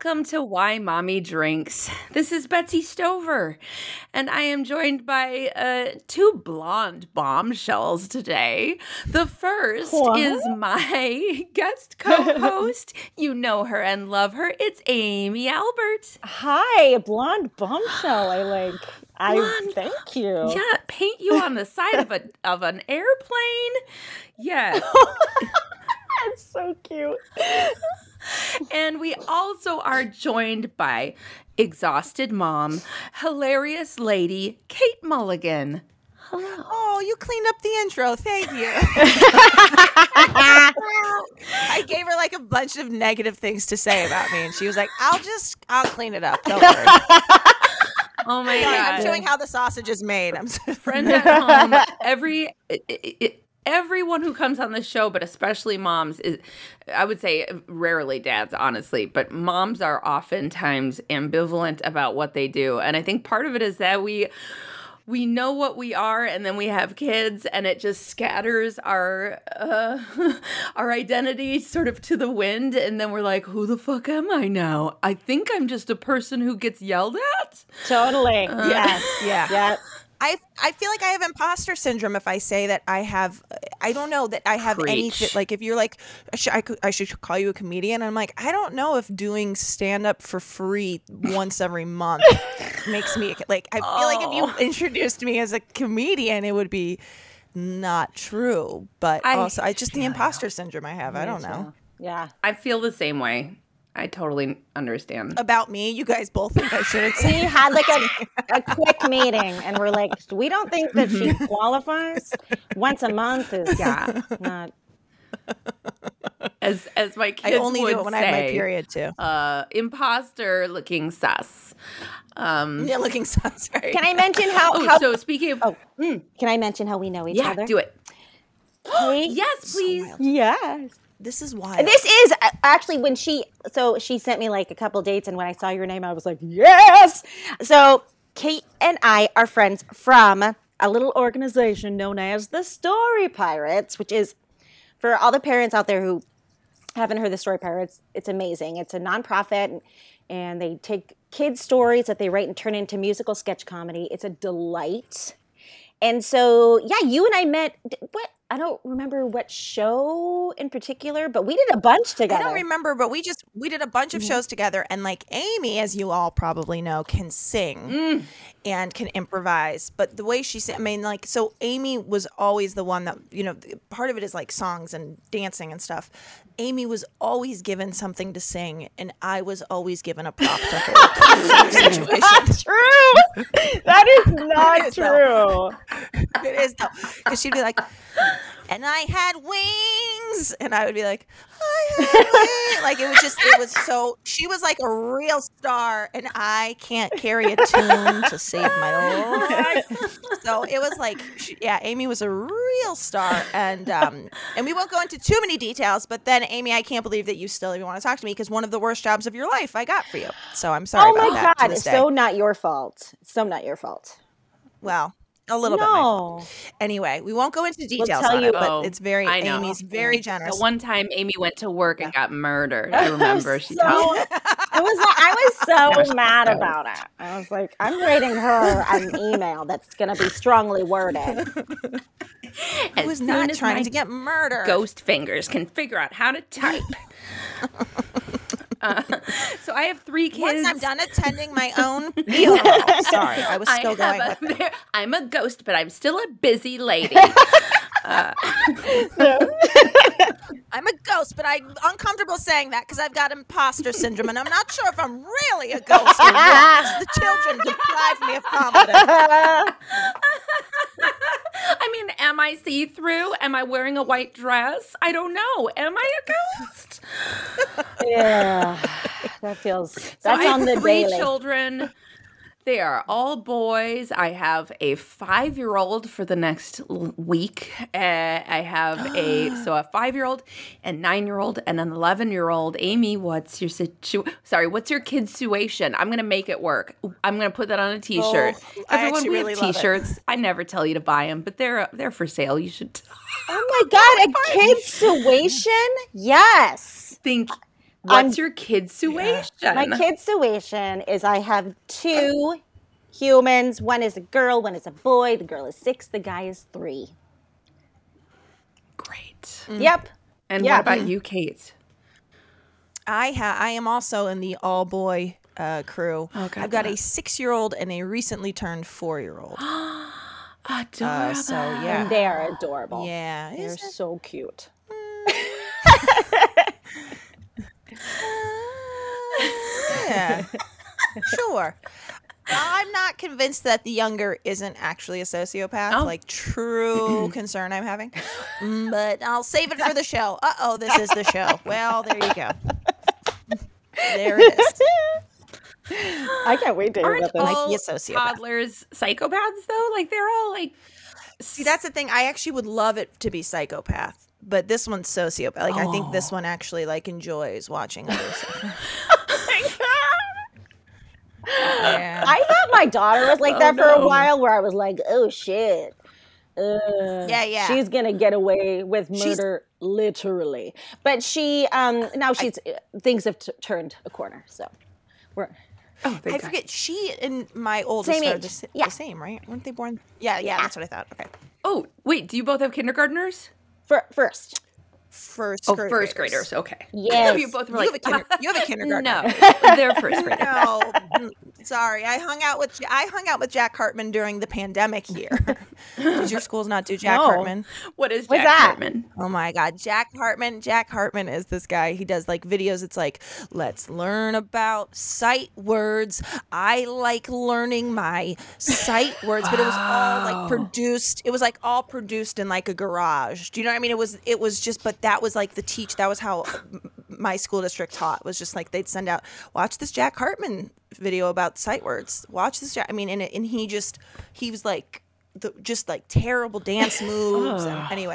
Drinks. Hey everyone, welcome to Why Mommy Drinks. This is Betsy Stover, and I am joined by uh, two blonde bombshells today. The first What? is my guest co host. you know her and love her. It's Amy Albert. Hi, blonde bombshell. I like. I Blonde- thank you. Yeah, paint you on the side of a of an airplane. Yes. That's so cute. And we also are joined by exhausted mom, hilarious lady, Kate Mulligan. Hello. Oh, you cleaned up the intro. Thank you. I gave her like a bunch of negative things to say about me, and she was like, "I'll just, I'll clean it up. Don't worry." Oh my god! I'm showing how the sausage is made. I'm so- Friend at home, every it, it, it- everyone who comes on the show, but especially moms, is I would say rarely dads, honestly, but moms are oftentimes ambivalent about what they do, and I think part of it is that we we know what we are and then we have kids and it just scatters our uh, our identity sort of to the wind and then we're like who the fuck am i now i think i'm just a person who gets yelled at Totally. Uh, yes. yeah. Yeah. I, I feel like I have imposter syndrome if I say that I have. I don't know that I have any. Preach. Like if you're like, I should, I, I should call you a comedian. I'm like, I don't know if doing stand up for free once every month makes me like. I feel like if Oh. you introduced me as a comedian, it would be not true. But I also, I just the imposter syndrome I have. I don't know Yeah. i feel the same way i totally understand about me. You guys both think I should have. We had like a, a quick meeting and we're like, we don't think that she qualifies. Once a month is Yeah. not. as as my I kids only would do it when I have my say, period too. uh imposter looking sus um yeah, looking sus. right. Can I mention how? oh how so speaking of oh, can I mention how we know each yeah other? do it Kate? yes please wild. Yes. This is why. This is uh, actually when she so she sent me like a couple dates and when I saw your name I was like yes. So Kate and I are friends from a little organization known as the Story Pirates, which is for all the parents out there who haven't heard the Story Pirates, it's amazing. It's a nonprofit and, and they take kids stories that they write and turn into musical sketch comedy. It's a delight. And so, yeah, you and I met. What I don't remember what show in particular, but we did a bunch together. I don't remember, but we just we did a bunch of mm-hmm. shows together, and like Amy, as you all probably know, can sing mm. and can improvise. But the way she sang, I mean, like, so Amy was always the one that you know. Part of it is like songs and dancing and stuff. Amy was always given something to sing, and I was always given a prop to hold. situation. Not true. That is not is, though. true. it is though, because she'd be like, and I had wings, and I would be like, I had wings. like it was just, it was so. She was like a real star, and I can't carry a tune to save my life. So it was like, she, yeah, Amy was a real star, and um, and we won't go into too many details, but then Amy, I can't believe that you still even want to talk to me because one of the worst jobs of your life I got for you. So I'm sorry. Oh my god, it's so not your fault. It's so not your fault. well. A little bit. No. Anyway, we won't go into details tell on you- it, but Oh, it's very I know. Amy's very generous. The one time Amy went to work and got murdered. I remember she So- told me. I was I was so mad about it. I was like, I'm writing her an email that's gonna be strongly worded. I was not trying to get murdered. Ghost fingers can figure out how to type. Uh, so I have three kids. Once I'm done attending my own funeral. Sorry, I was I still have going a- with it. I'm a ghost, but I'm still a busy lady. Uh, I'm a ghost, but I'm uncomfortable saying that because I've got imposter syndrome, and I'm not sure if I'm really a ghost or not. The children deprive me of confidence. I mean, am I see through? Am I wearing a white dress? I don't know. Am I a ghost? Yeah, that feels So that's I have on the three daily. children. They are all boys. I have a five-year-old for the next week. Uh, I have a so a five-year-old, and nine-year-old, and an eleven-year-old. Amy, what's your situ? Sorry, what's your kid's situation? I'm gonna make it work. I'm gonna put that on a T-shirt. Oh, Everyone, we really have. T-shirts. I never tell you to buy them, but they're they're for sale. You should. Oh my god, a kid's situation? Yes. think I'm- what's your kid's situation? My kid's situation is I have two humans. One is a girl, one is a boy. The girl is six, the guy is three. Great. Yep. And Yeah. what about you, Kate? I ha- I am also in the all boy uh, crew. Oh, God I've got a six year old and a recently turned four year old. Adorable. Uh, so yeah, they are adorable. yeah, They're so cute. yeah, sure. I'm not convinced that the younger isn't actually a sociopath. Oh. Like true concern I'm having, but I'll save it for the show. Uh oh, this is the show. Well, there you go. There it is. I can't wait to hear Aren't about this. All be sociopath. toddlers psychopaths though? Like they're all like See, that's the thing. I actually would love it to be psychopath, but this one's sociopath. Like, I think this one actually like enjoys watching other stuff. yeah. I thought my daughter was like Oh, that for no. a while, where I was like, "Oh shit, uh, Yeah, yeah. she's gonna get away with She's- murder, literally." But she, um, now she's things have t- turned a corner, so we're oh, I God. forget. She and my oldest Same are the, Yeah. the same, right? Weren't they born? Yeah, yeah, Yeah. that's what I thought. Okay. Oh, wait, do you both have kindergartners? Fir- first. First Oh, grade first graders. Okay. Yes. You both were You, like, have a kinder- you have a kindergarten. no, they're first graders. No, sorry. I hung out with I hung out with Jack Hartmann during the pandemic here. Did your schools not do Jack No. Hartmann? What is What's Jack that? Hartmann? Oh my God, Jack Hartmann. Jack Hartmann is this guy. He does like videos. It's like, let's learn about sight words. I like learning my sight words, but it was all like produced. It was like all produced in like a garage. Do you know what I mean? It was, it was just, but that was like the teach. That was how m- my school district taught. Was just like they'd send out, watch this Jack Hartmann video about sight words. Watch this. Jack. I mean, and it, and he just, he was like. The, just like terrible dance moves. and anyway,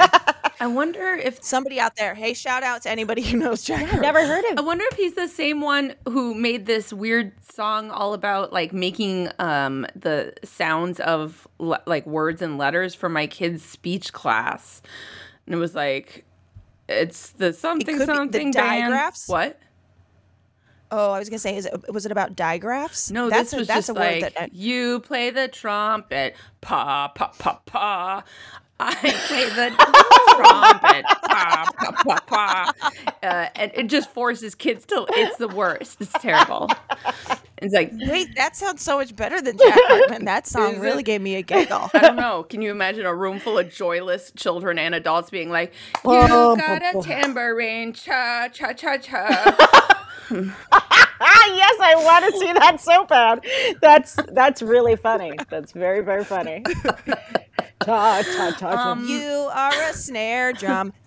I wonder if somebody out there. Hey, shout out to anybody who knows Jack. Hartmann. Never heard him. I wonder if he's the same one who made this weird song all about like making um the sounds of le- like words and letters for my kids' speech class. And it was like it's the something be the something band. digraphs? What? Oh, I was gonna say, is it was it about digraphs? No, that's this a, was that's just a word like that. I- you play the trumpet, pa pa pa pa. I play the trumpet, pa pa pa pa. Uh, and it just forces kids to. It's the worst. It's terrible. It's like Wait, that sounds so much better than Jack Hartmann. That song really it? gave me a giggle. I don't know. Can you imagine a room full of joyless children and adults being like, "You got a tambourine, cha cha cha cha." Ah, yes, I want to see that so bad. That's that's really funny. That's very very funny. Ta ta ta ta. Um, you are a snare drum.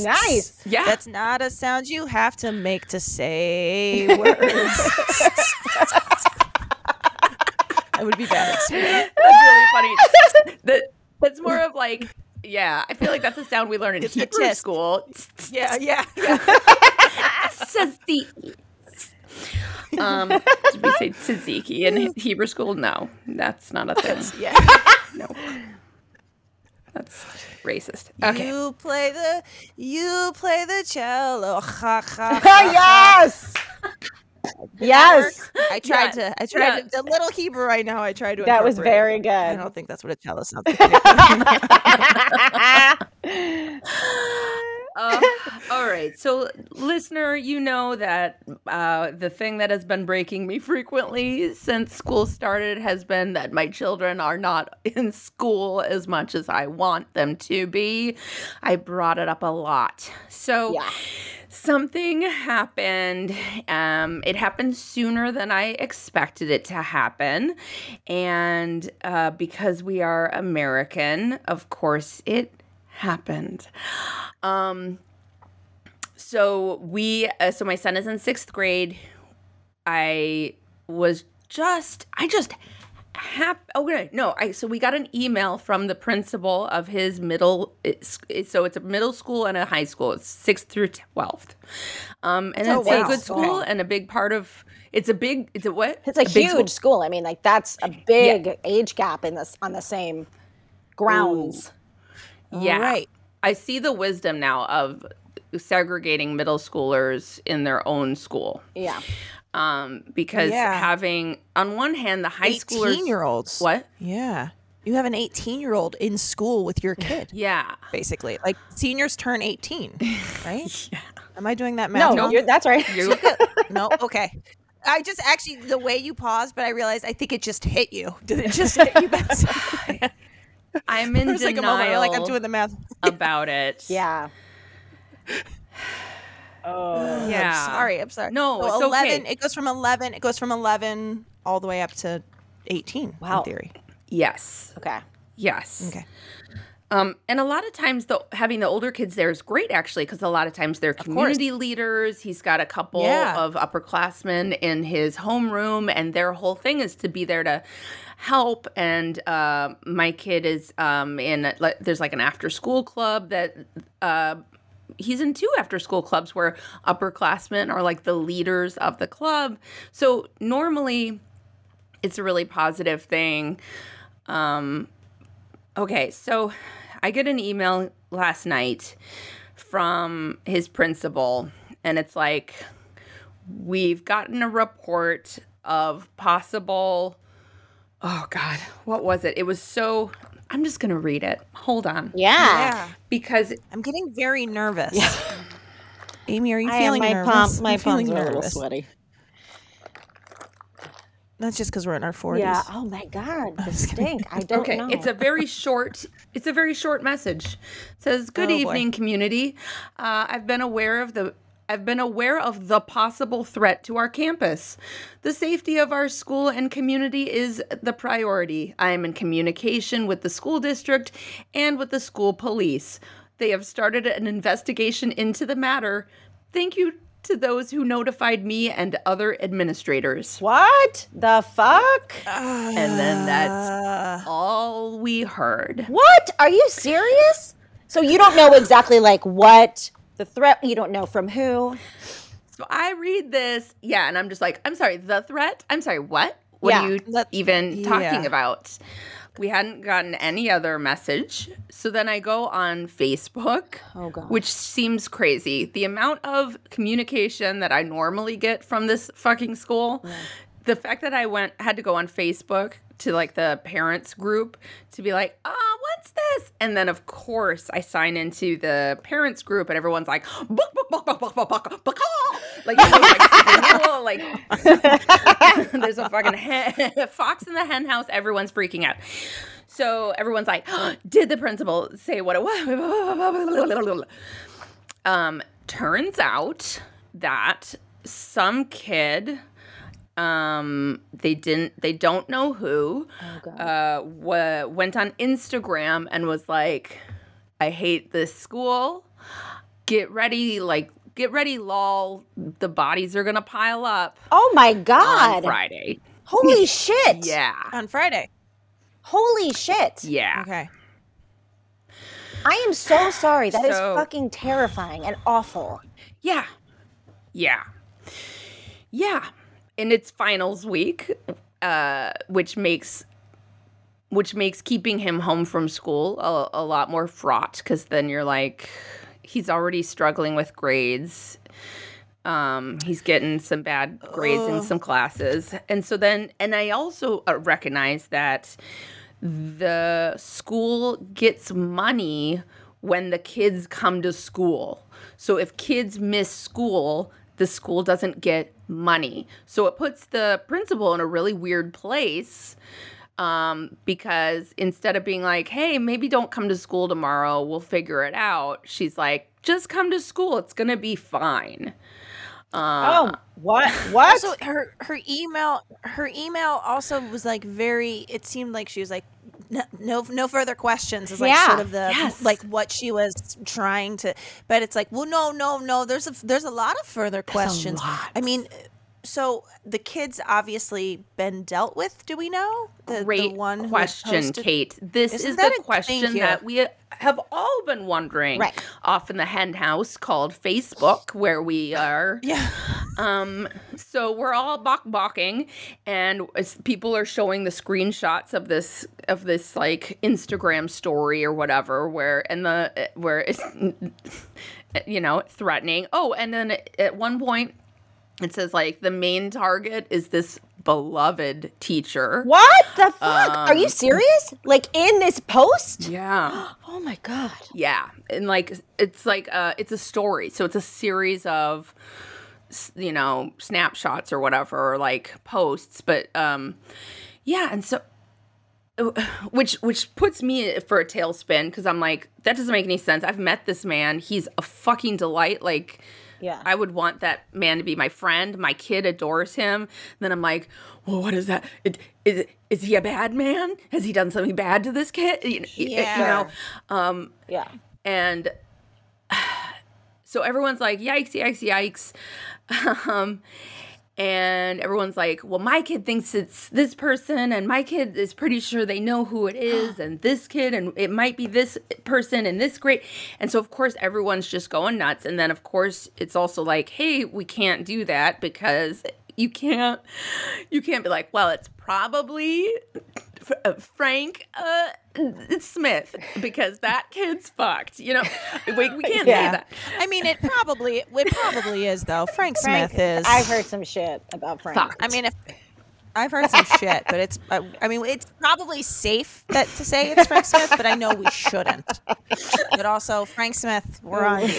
Nice. tss. Yeah. That's not a sound you have to make to say words. I would be bad at speaking. That's really funny. that that's more of like, yeah. I feel like that's a sound we learn in It's the Hebrew tisk. school. Yeah, yeah, yeah. Says the. Um, did we say tzatziki in Hebrew school? No, that's not a thing. yeah. No, that's racist. Okay. You play the you play the cello. Ha, ha, ha, yes. Yes. I tried Yeah, to. I tried yeah. to. The little Hebrew I know. I tried to. That was very good. I don't think that's what a cello sounds like. Uh, all right. So, listener, you know that uh, the thing that has been breaking me frequently since school started has been that my children are not in school as much as I want them to be. I brought it up a lot. So, Yeah. something happened. Um, it happened sooner than I expected it to happen. And uh, because we are American, of course, it happened. Um, so we, uh, so my son is in sixth grade. I was just, I just hap- oh no, no i so we got an email from the principal of his middle it's, it's so it's a middle school and a high school it's sixth through 12th um and Oh, it's wow. a good school and a big part of it's a big it's a what It's a, school. huge school. I mean, like that's a big age gap in this on the same grounds. Yeah Right. i see the wisdom now of segregating middle schoolers in their own school. Yeah. Um, because Yeah. having on one hand the high schoolers Eighteen year olds. what? Yeah. You have an 18 year old in school with your kid, Yeah. basically. Like seniors turn 18, right? yeah. Am I doing that No, math? wrong? you're, that's right. No. Okay. I just actually the way you paused, but I realized I think it just hit you. Did it just hit you? Betsy? I'm in There's like a denial moment like I'm doing the math. about it. yeah. Oh. Yeah. I'm sorry. I'm sorry. No, So it's 11. okay. It goes from 11. It goes from 11 all the way up to 18. Wow. In theory. Yes. Okay. Yes. Okay. Um, and a lot of times, the having the older kids there is great, actually, because a lot of times they're community leaders. He's got a couple Yeah. of upperclassmen in his homeroom, and their whole thing is to be there to help. And uh, my kid is um, in like, there's like an after school club that uh, he's in two after school clubs where upperclassmen are like the leaders of the club. So normally, it's a really positive thing. Um, okay, so I get an email last night from his principal, and it's like, we've gotten a report of possible. Oh, God, what was it? It was so. I'm just going to read it. Hold on. Yeah. Because I'm getting very nervous. Yeah. Amy, are you I am, feeling my nervous? palm, my I'm palms are a little sweaty. That's just because we're in our 40s. Yeah. Oh my God. The stink. I don't Okay, know. it's a very short. It's a very short message. It says, "Good Oh, boy. evening, community. Uh, I've been aware of the." I've been aware of the possible threat to our campus. The safety of our school and community is the priority. I am in communication with the school district and with the school police. They have started an investigation into the matter. Thank you to those who notified me and other administrators. what the fuck? And then Uh, that's all we heard. What? Are you serious? So you don't know exactly like what the threat? You don't know from who? So I read this, yeah, and I'm just like, I'm sorry, the threat? I'm sorry, what? What Yeah, are you that- even talking yeah. about? We hadn't gotten any other message. So then I go on Facebook, Oh god. which seems crazy. The amount of communication that I normally get from this fucking school, the fact that I went had to go on Facebook to like the parents group to be like, oh, what's this? And then of course I sign into the parents group and everyone's like, book, book, book, book, book, book, book, book, ah!" like, like, there's a fucking hen, fox in the hen house. Everyone's freaking out. So everyone's like, did the principal say what it was? Um, turns out that some kid, um, they didn't, they don't know who, uh, wa went on Instagram and was like, I hate this school. Get ready, like, get ready, lol. The bodies are gonna pile up oh my on god. Friday. Holy shit. Yeah. on Friday. Holy shit. Yeah. Okay. I am so sorry. That is So- fucking terrifying and awful. Yeah. Yeah. Yeah. And it's finals week, uh, which makes which makes keeping him home from school a, a lot more fraught because then you're like he's already struggling with grades. Um he's getting some bad grades in some classes. And so then and i also uh, recognize that the school gets money when the kids come to school. So if kids miss school, the school doesn't get money. So it puts the principal in a really weird place um, because instead of being like, hey, maybe don't come to school tomorrow, we'll figure it out, she's like, just come to school, it's gonna be fine. Uh, oh, what? What? Also, her her email her email also was like very. It seemed like she was like. No, no, no further questions is like Yeah. sort of the Yes. like what she was trying to, but it's like, well, no, no, no. There's a there's a lot of further questions. I mean, so the kids obviously been dealt with. Do we know the, Great the one question, Kate. This Isn't is the a- question that we have all been wondering Right. off in the hen house called Facebook, where we are. Yeah. Um, so we're all bok boking, and people are showing the screenshots of this of this like Instagram story or whatever, where and the where it's you know, threatening. Oh, and then at one point it says like the main target is this beloved teacher. What the fuck? Are you Um, serious? Like in this post? Yeah. Oh my god. Yeah, and like it's like uh it's a story. So it's a series of you know, snapshots or whatever or like posts, but um yeah, and so which which puts me for a tailspin cuz I'm like that doesn't make any sense. I've met this man. He's a fucking delight like Yeah. I would want that man to be my friend. My kid adores him. Then I'm like, well, what is that? It, is is he a bad man? Has he done something bad to this kid? You, you- you know, um, yeah. and so everyone's like, yikes, yikes, yikes. Um, and everyone's like, well, my kid thinks it's this person, and my kid is pretty sure they know who it is, and this kid, and it might be this person, and this great. And so, of course, everyone's just going nuts. And then, of course, it's also like, hey, we can't do that because you can't, you can't be like, well, it's probably uh, Frank uh, Smith because that kid's fucked. You know, we, we can't Yeah. say that. I mean, it probably it probably is though. Frank, Frank, Smith is. I've heard some shit about Frank. Fuck. I mean, if I've heard some shit, but it's. Uh, I mean, it's probably safe that to say it's Frank Smith, but I know we shouldn't. But also, Frank Smith, we're on you.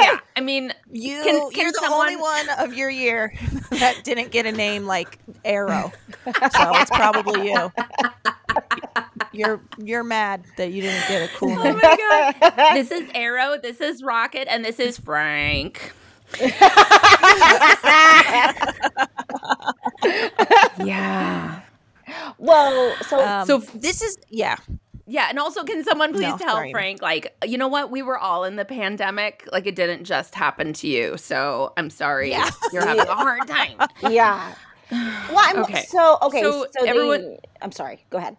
Yeah, I mean, You, Can- can you're the someone- only one of your year that didn't get a name like Arrow, so it's probably you. You're you're mad that you didn't get a cool oh name. my god, this is Arrow, this is Rocket, and this is Frank. yeah. well, so Um, So- so this is yeah. Yeah, and also, can someone please No, tell sorry. Frank, like, you know what? We were all in the pandemic. Like, it didn't just happen to you. So I'm sorry. Yeah. You're having a hard time. yeah. Well, I'm, Okay. so okay. So So, everyone- the, I'm sorry. Go ahead.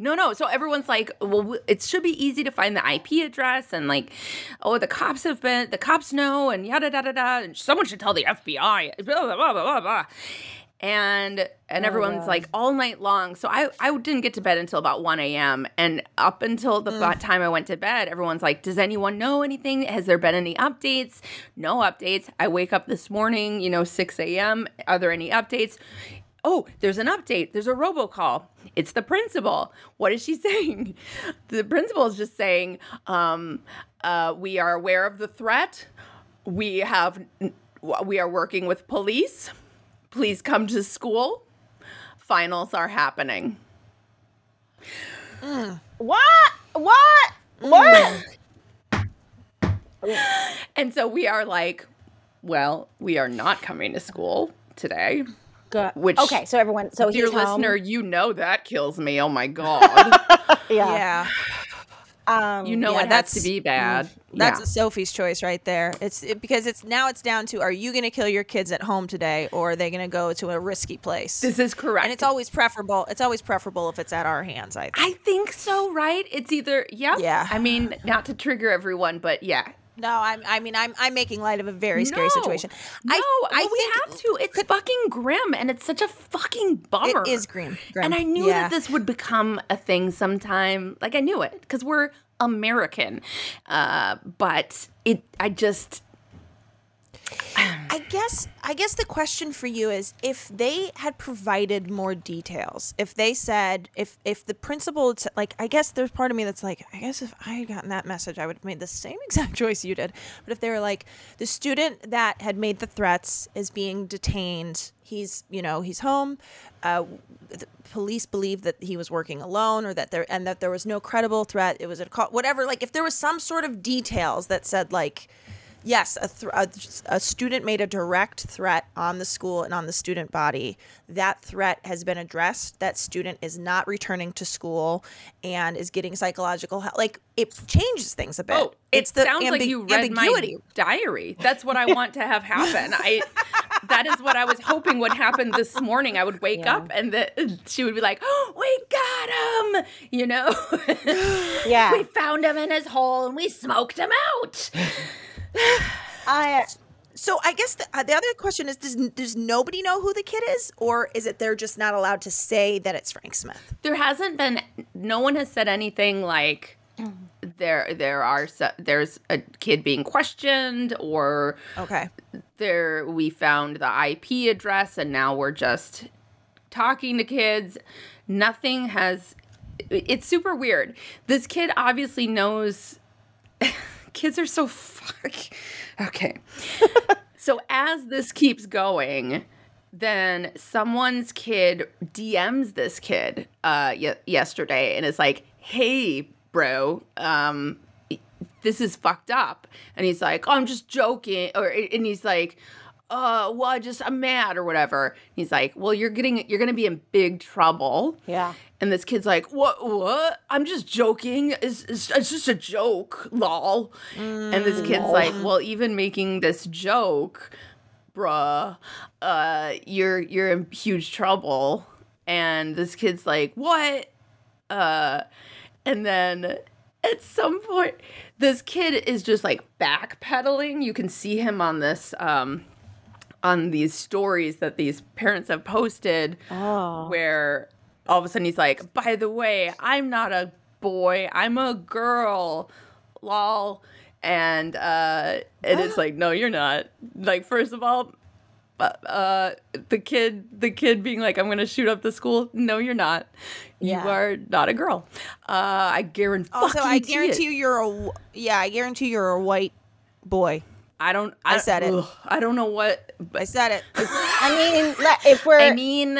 No, no. So everyone's like, well, it should be easy to find the IP address, and like, oh, the cops have been, the cops know, and yada da da da. And someone should tell the FBI. Blah blah blah blah blah. blah. And and oh, everyone's God. like all night long. So I I didn't get to bed until about one a.m. And up until the ba- time I went to bed, everyone's like, does anyone know anything? Has there been any updates? No updates. I wake up this morning, you know, six a.m. Are there any updates? Oh, there's an update. There's a robocall. It's the principal. What is she saying? The principal is just saying, um, uh, we are aware of the threat. We have, we are working with police. Please come to school. Finals are happening. What? What? What? And so we are like, well, we are not coming to school today. Go- Which- okay, so everyone, so Dear he's home. listener, you know that kills me. Oh my God. yeah. Yeah. Um, You know Yeah, it has that's- to be bad. That's yeah. a Sophie's choice right there. It's it, because it's now it's down to are you going to kill your kids at home today or are they going to go to a risky place? This is correct. and it's always preferable. It's always preferable if it's at our hands. I think. I think so, right? It's either yeah. Yeah. I mean, not to trigger everyone, but yeah. No, I'm, I mean I'm I'm making light of a very scary No. situation. No, I, well, I we have to. It's fucking grim, and it's such a fucking bummer. It is grim. grim. And I knew Yeah. that this would become a thing sometime. Like I knew it because we're American. Uh, but it, I just, guess I guess the question for you is if they had provided more details, if they said if if the principal said, like I guess there's part of me that's like I guess if I had gotten that message I would have made the same exact choice you did. But if they were like the student that had made the threats is being detained, he's you know he's home. Uh, the police believe that he was working alone or that there and that there was no credible threat. It was a call, whatever. Like if there was some sort of details that said like yes, a, thr a, a student made a direct threat on the school and on the student body. That threat has been addressed. That student is not returning to school and is getting psychological help. Like it changes things a bit. oh, it's it the sounds like you read ambiguity. my diary. That's what I want to have happen. I. That is what I was hoping would happen this morning. I would wake Yeah. up and the, she would be like, oh, "We got him," you know. Yeah. we found him in his hole and we smoked him out. I So I guess the, uh, the other question is: does does nobody know who the kid is, or is it they're just not allowed to say that it's Frank Smith? There hasn't been, no one has said anything like there there are there's a kid being questioned or Okay. there we found the IP address and now we're just talking to kids. Nothing has it's super weird. This kid obviously knows kids are so fuck. Okay. so as this keeps going, then someone's kid DMs this kid uh y- yesterday and is like, "Hey, bro, um this is fucked up." And he's like, oh, "I'm just joking." Or and he's like, "Uh, well, I just I'm mad or whatever." He's like, "Well, you're getting you're to be in big trouble." Yeah. And this kid's like, "What? What? I'm just joking. It's, it's, it's just a joke, lol." and this kid's like, "Well, even making this joke, bruh, uh, you're you're in huge trouble." And this kid's like, "What?" Uh, and then at some point, this kid is just like backpedaling. You can see him on this um on these stories that these parents have posted Oh. where all of a sudden he's like, by the way, I'm not a boy, I'm a girl. Lol. And uh and it's like, no, you're not. Like, first of all, uh the kid the kid being like, I'm gonna shoot up the school. No, you're not. Yeah. You are not a girl. Uh I guarantee Also, I guarantee you, you're a yeah. I guarantee you're a white boy. I don't I said it. ugh, I don't know what I said it. I mean, if we're I mean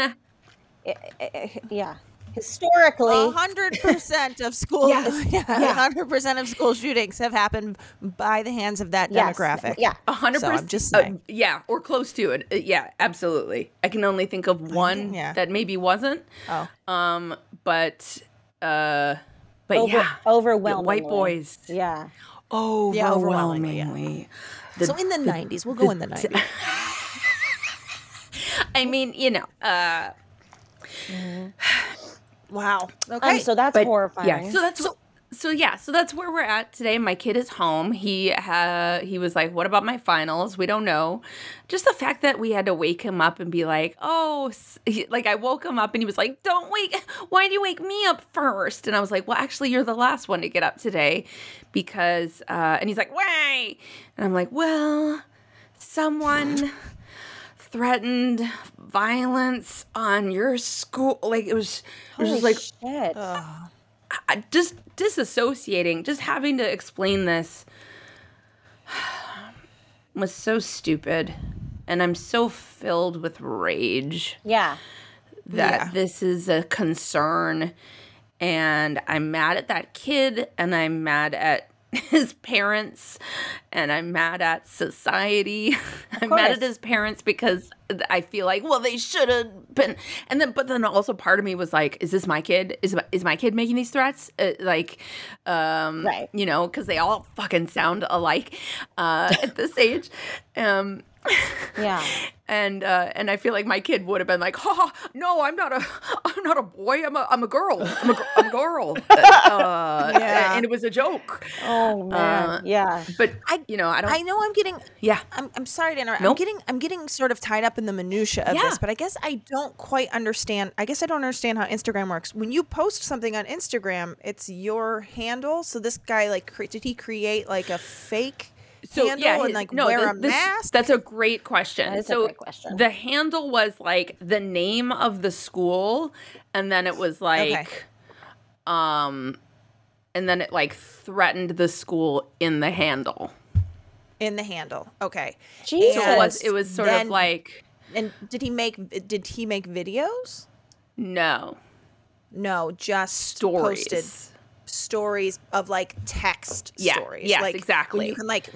yeah, historically, A hundred percent of school, Yes. yeah, Yeah. hundred percent of school shootings have happened by the hands of that yes, demographic. Yeah. A hundred So I'm percent. just uh, saying. yeah, or close to it. Uh, yeah, absolutely. I can only think of one yeah. that maybe wasn't. Oh, Um, but uh, but Over- yeah, overwhelmingly. white boys. Yeah. Yeah, overwhelmingly, yeah. Overwhelmingly. The- so in the nineties, we'll go in the nineties. I mean, you know, uh, Wow. Okay. Um, so that's but horrifying. yeah. So that's so yeah. So that's where we're at today. My kid is home. He ha- he was like, "What about my finals? We don't know." Just the fact that we had to wake him up and be like, "Oh," he- like I woke him up and he was like, "Don't wake! Why do you wake me up first? And I was like, "Well, actually, you're the last one to get up today, because." Uh, and he's like, "Why?" And I'm like, "Well, someone." threatened violence on your school like it was it was Holy just like shit. I- just disassociating, just having to explain this was so stupid. And I'm so filled with rage yeah. that Yeah. this is a concern. And I'm mad at that kid, and I'm mad at his parents, and I'm mad at society. I'm mad at his parents because I feel like, well, they should have been. And then, but then also part of me was like, is this my kid? Is my, is my kid making these threats? Uh, like, um, Right. you know, because they all fucking sound alike uh, at this age. Um, Yeah. and uh, and I feel like my kid would have been like, "Ha, no, I'm not a, I'm not a boy. I'm a, I'm a girl. I'm a, I'm a girl." Uh, Yeah. and it was a joke. Oh man. Uh, yeah. But I, you know, I don't. I know I'm getting. yeah, I'm, I'm sorry to interrupt. I'm getting I'm getting sort of tied up in the minutia of Yeah. this, but I guess I don't quite understand. I guess I don't understand how Instagram works. When you post something on Instagram, it's your handle. So this guy like cre- did he create like a fake handle yeah, his- like no, wear th- a this- mask? That's a great question. That is a so great question. the handle was like the name of the school, and then it was like, um, and then it like threatened the school in the handle. in the handle. Okay. Jesus. So it was it was sort then- of like And did he make did he make videos? no No, just stories. posted stories of like text Yeah, stories. yes, like exactly. You can like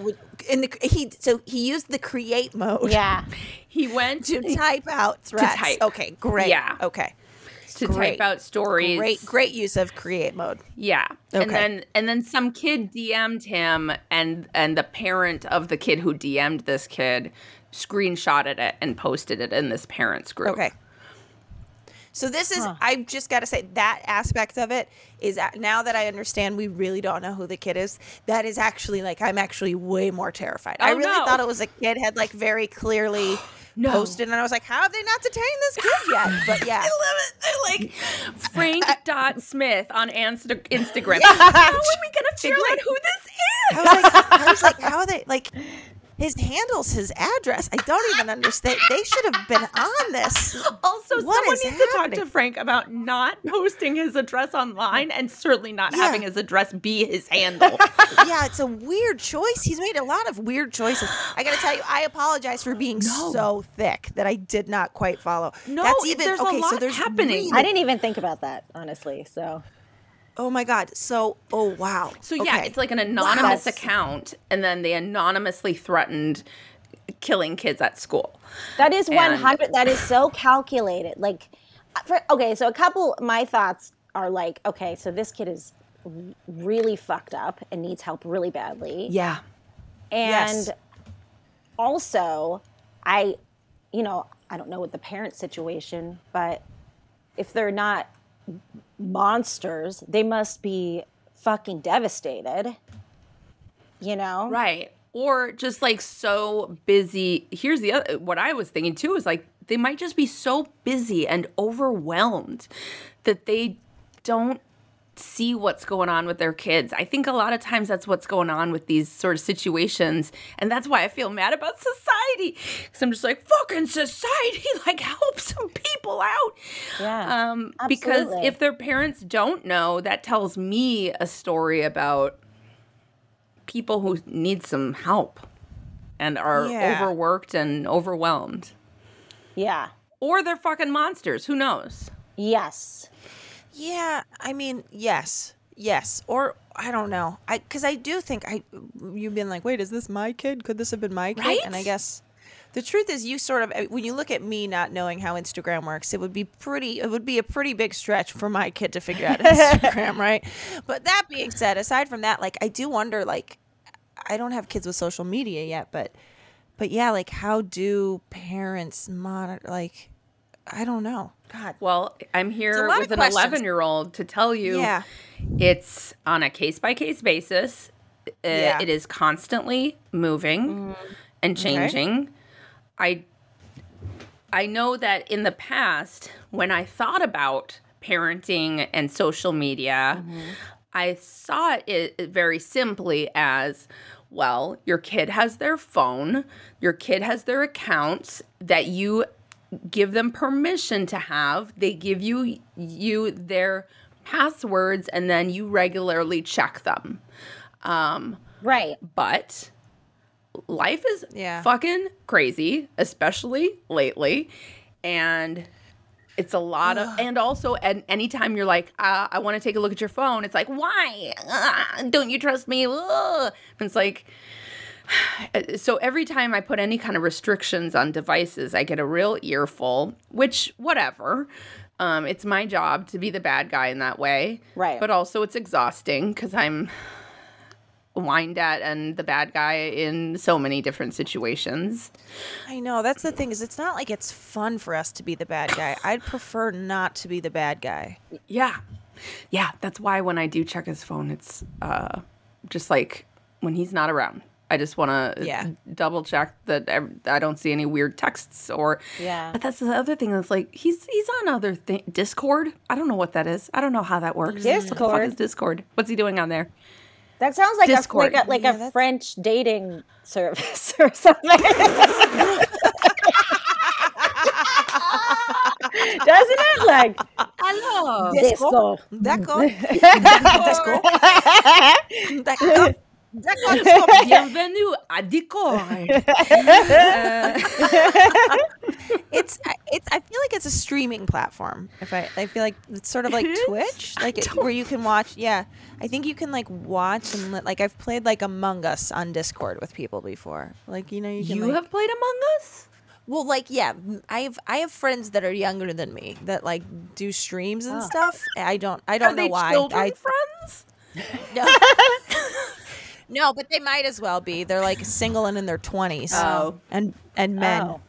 in the he so he used the create mode. Yeah. He went To type out threats. type. Okay, great. Yeah. Okay. to great. type out stories. Great, great use of create mode. Yeah. And Okay. then and then some kid DM'd him and and the parent of the kid who DM'd this kid screenshotted it and posted it in this parents group. Okay. So this is Huh. I've just got to say that aspect of it is that now that I understand we really don't know who the kid is. That is actually like I'm actually way more terrified. I Oh, really no. thought it was a kid had like very clearly No. posted, and I was like, how have they not detained this kid yet? But yeah, I love it. I like Frank dot Smith on Insta- Instagram. How are we gonna figure out who this is? I was like, I was like, how are they like? His handles, his address. I don't even understand. They should have been on this. Also, What someone is needs to talk to? Frank about not posting his address online and certainly not Yeah. having his address be his handle. Yeah, it's a weird choice. He's made a lot of weird choices. I gotta tell you, I apologize for being No. so thick that I did not quite follow. No, That's even there's a okay. so lot there's happening. really- I didn't even think about that, honestly. So oh my god. So oh wow. So yeah, Okay. it's like an anonymous Wow. account, and then they anonymously threatened killing kids at school. that is And- 100. That is so calculated. Like, uh, for, okay, so a couple. My thoughts are like, okay, so this kid is really fucked up and needs help really badly. Yeah. And Yes. also, I, you know, I don't know what the parent situation, but if they're not monsters, they must be fucking devastated. You know? Right. Or just like so busy. Here's the other what I was thinking too is like they might just be so busy and overwhelmed that they don't see what's going on with their kids. I think a lot of times that's what's going on with these sort of situations. And that's why I feel mad about society. Cuz I'm just like fucking society like help some people out. Yeah. Um, because if their parents don't know, that tells me a story about people who need some help and are Yeah. overworked and overwhelmed. yeah. Or they're fucking monsters. Who knows? Yes. Yeah, I mean, yes, yes, or I don't know. I because I do think I you've been like, wait, is this my kid? Could this have been my kid? And I guess the truth is, you sort of uh, when you look at me not knowing how Instagram works, it would be pretty. It would be a pretty big stretch for my kid to figure out Instagram, right? But that being said, aside from that, like I do wonder, like I don't have kids with social media yet, but but yeah, like how do parents monitor? Like I don't know. God. Well, I'm here with an 11 year old to tell you Yeah. it's on a case by case basis. Yeah. It is constantly moving mm-hmm. and changing. I I know that in the past, when I thought about parenting and social media, mm-hmm. I saw it very simply as well, your kid has their phone, your kid has their accounts that you give them permission to have. They give you you their passwords and then you regularly check them. Um, Right. but life is Yeah. fucking crazy, especially lately. And it's a lot of, and also, and anytime you're like, uh, I want to take a look at your phone, it's like, why? Uh, don't you trust me? Ugh. And it's like, so every time I put any kind of restrictions on devices, I get a real earful, which, whatever. Um, it's my job to be the bad guy in that way. Right. But also, it's exhausting because I'm whined at and the bad guy in so many different situations. I know that's the thing is it's not like it's fun for us to be the bad guy. I'd prefer not to be the bad guy. Yeah. Yeah. That's why when I do check his phone, it's uh, just like when he's not around. I just want to Yeah. double check that ev- I don't see any weird texts or. Yeah. But that's the other thing that's like he's he's on other thing Discord. I don't know what that is. I don't know how that works. What the fuck Discord? is Discord? What's he doing on there? That sounds like Discord. a like a, like Yeah, a French dating service or something. Doesn't it? Like Hello. disco. D'accord. D'accord. D'accord. D'accord. Bienvenue à Discord. Euh, it's I- it's I feel like it's a streaming platform. If I I feel like it's sort of like is? Twitch, like it, where you can watch. Yeah, I think you can like watch and li- like I've played like Among Us on Discord with people before. Like you know you can you like, have played Among Us? Well, like yeah, I have I have friends that are younger than me that like do streams and Oh. stuff. I don't I don't Are know they why. children I, friends? no. No, but they might as well be. They're like single and in their twenties. Oh. oh. and and men. Oh.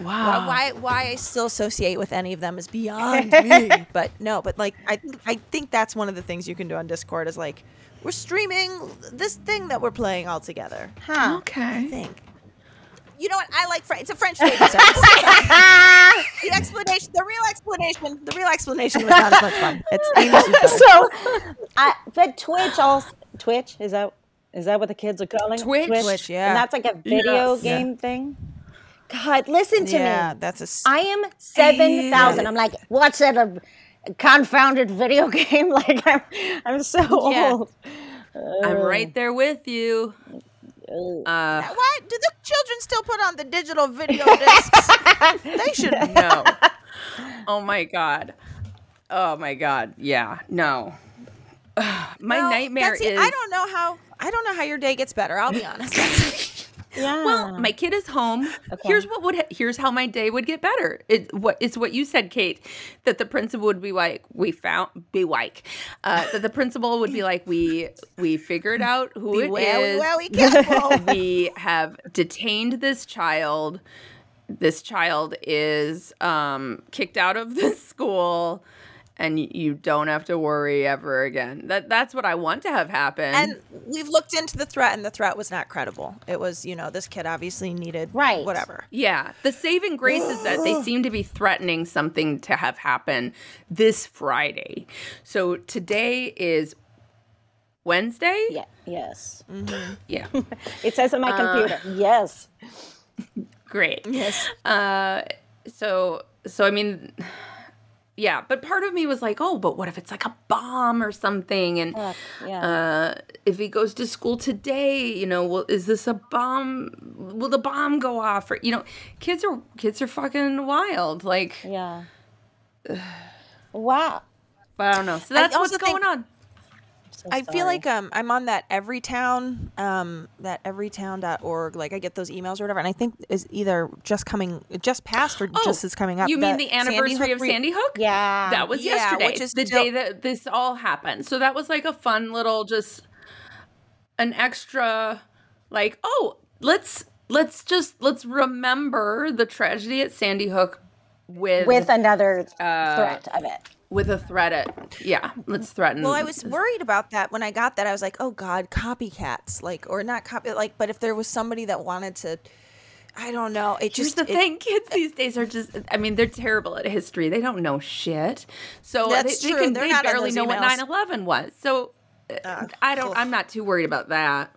Wow. Why why I still associate with any of them is beyond me. But no, but like I I think that's one of the things you can do on Discord is like we're streaming this thing that we're playing all together. Huh. Okay. I think. You know what? I like French. It's a French baby sex. the explanation, the real explanation, the real explanation was not as much fun. It's Amy's was better. so, I, but Twitch also Twitch is that is that what the kids are calling it? Twitch? Twitch, yeah. and that's like a video Yes. game thing. God, listen to yeah, me. that's a. s- I am seven thousand. I'm like, what's that? A confounded video game? Like I'm, I'm so Yeah. old. I'm right there with you. Uh, What? Do the children still put on the digital video discs? they should know. Oh my god. Oh my god. Yeah. No. My Well, nightmare Betsy, is I don't know how. I don't know how your day gets better. I'll be honest. Yeah. Well, my kid is home. Okay. Here's what would here's how my day would get better. It what it's what you said, Kate, that the principal would be like, we found be like, uh, that the principal would be like, we we figured out who Be it well, is. well, we we have detained this child. This child is um, kicked out of this school, and you don't have to worry ever again. That that's what I want to have happen. and we've looked into the threat, and the threat was not credible. It was, you know, this kid obviously needed Right. whatever. Yeah, the saving grace is that they seem to be threatening something to have happen this Friday. So today is Wednesday. yeah. Yes. Yeah. It says on my Uh, computer. Yes. Great. Yes. Uh, so so I mean, yeah. But part of me was like, oh, but what if it's like a bomb or something? And Ugh, yeah. uh, if he goes to school today, you know, well, is this a bomb? Will the bomb go off? Or you know, kids are kids are fucking wild. Like, yeah. Wow. but I don't know. So that's what's think- going on. So I feel like um I'm on that Everytown um that everytown.org like I get those emails or whatever and I think is either just coming just passed or just is coming up. Oh, You mean the anniversary Sandy of re- Sandy Hook? Yeah. That was Yeah, yesterday, which is the still- day that this all happened. So that was like a fun little just an extra like, oh, let's let's just let's remember the tragedy at Sandy Hook with with another Uh, threat of it. With a threat at yeah, let's threaten. Well, I was worried about that when I got that. I was like, "Oh God, copycats!" Like, or not copy. Like, but if there was somebody that wanted to, I don't know. It Here's just the it- thing, kids these days are just I mean, they're terrible at history. They don't know shit. So That's they, they true. can They're they barely know what emails. 9/11 was. So uh, I don't. I'm not too worried about that.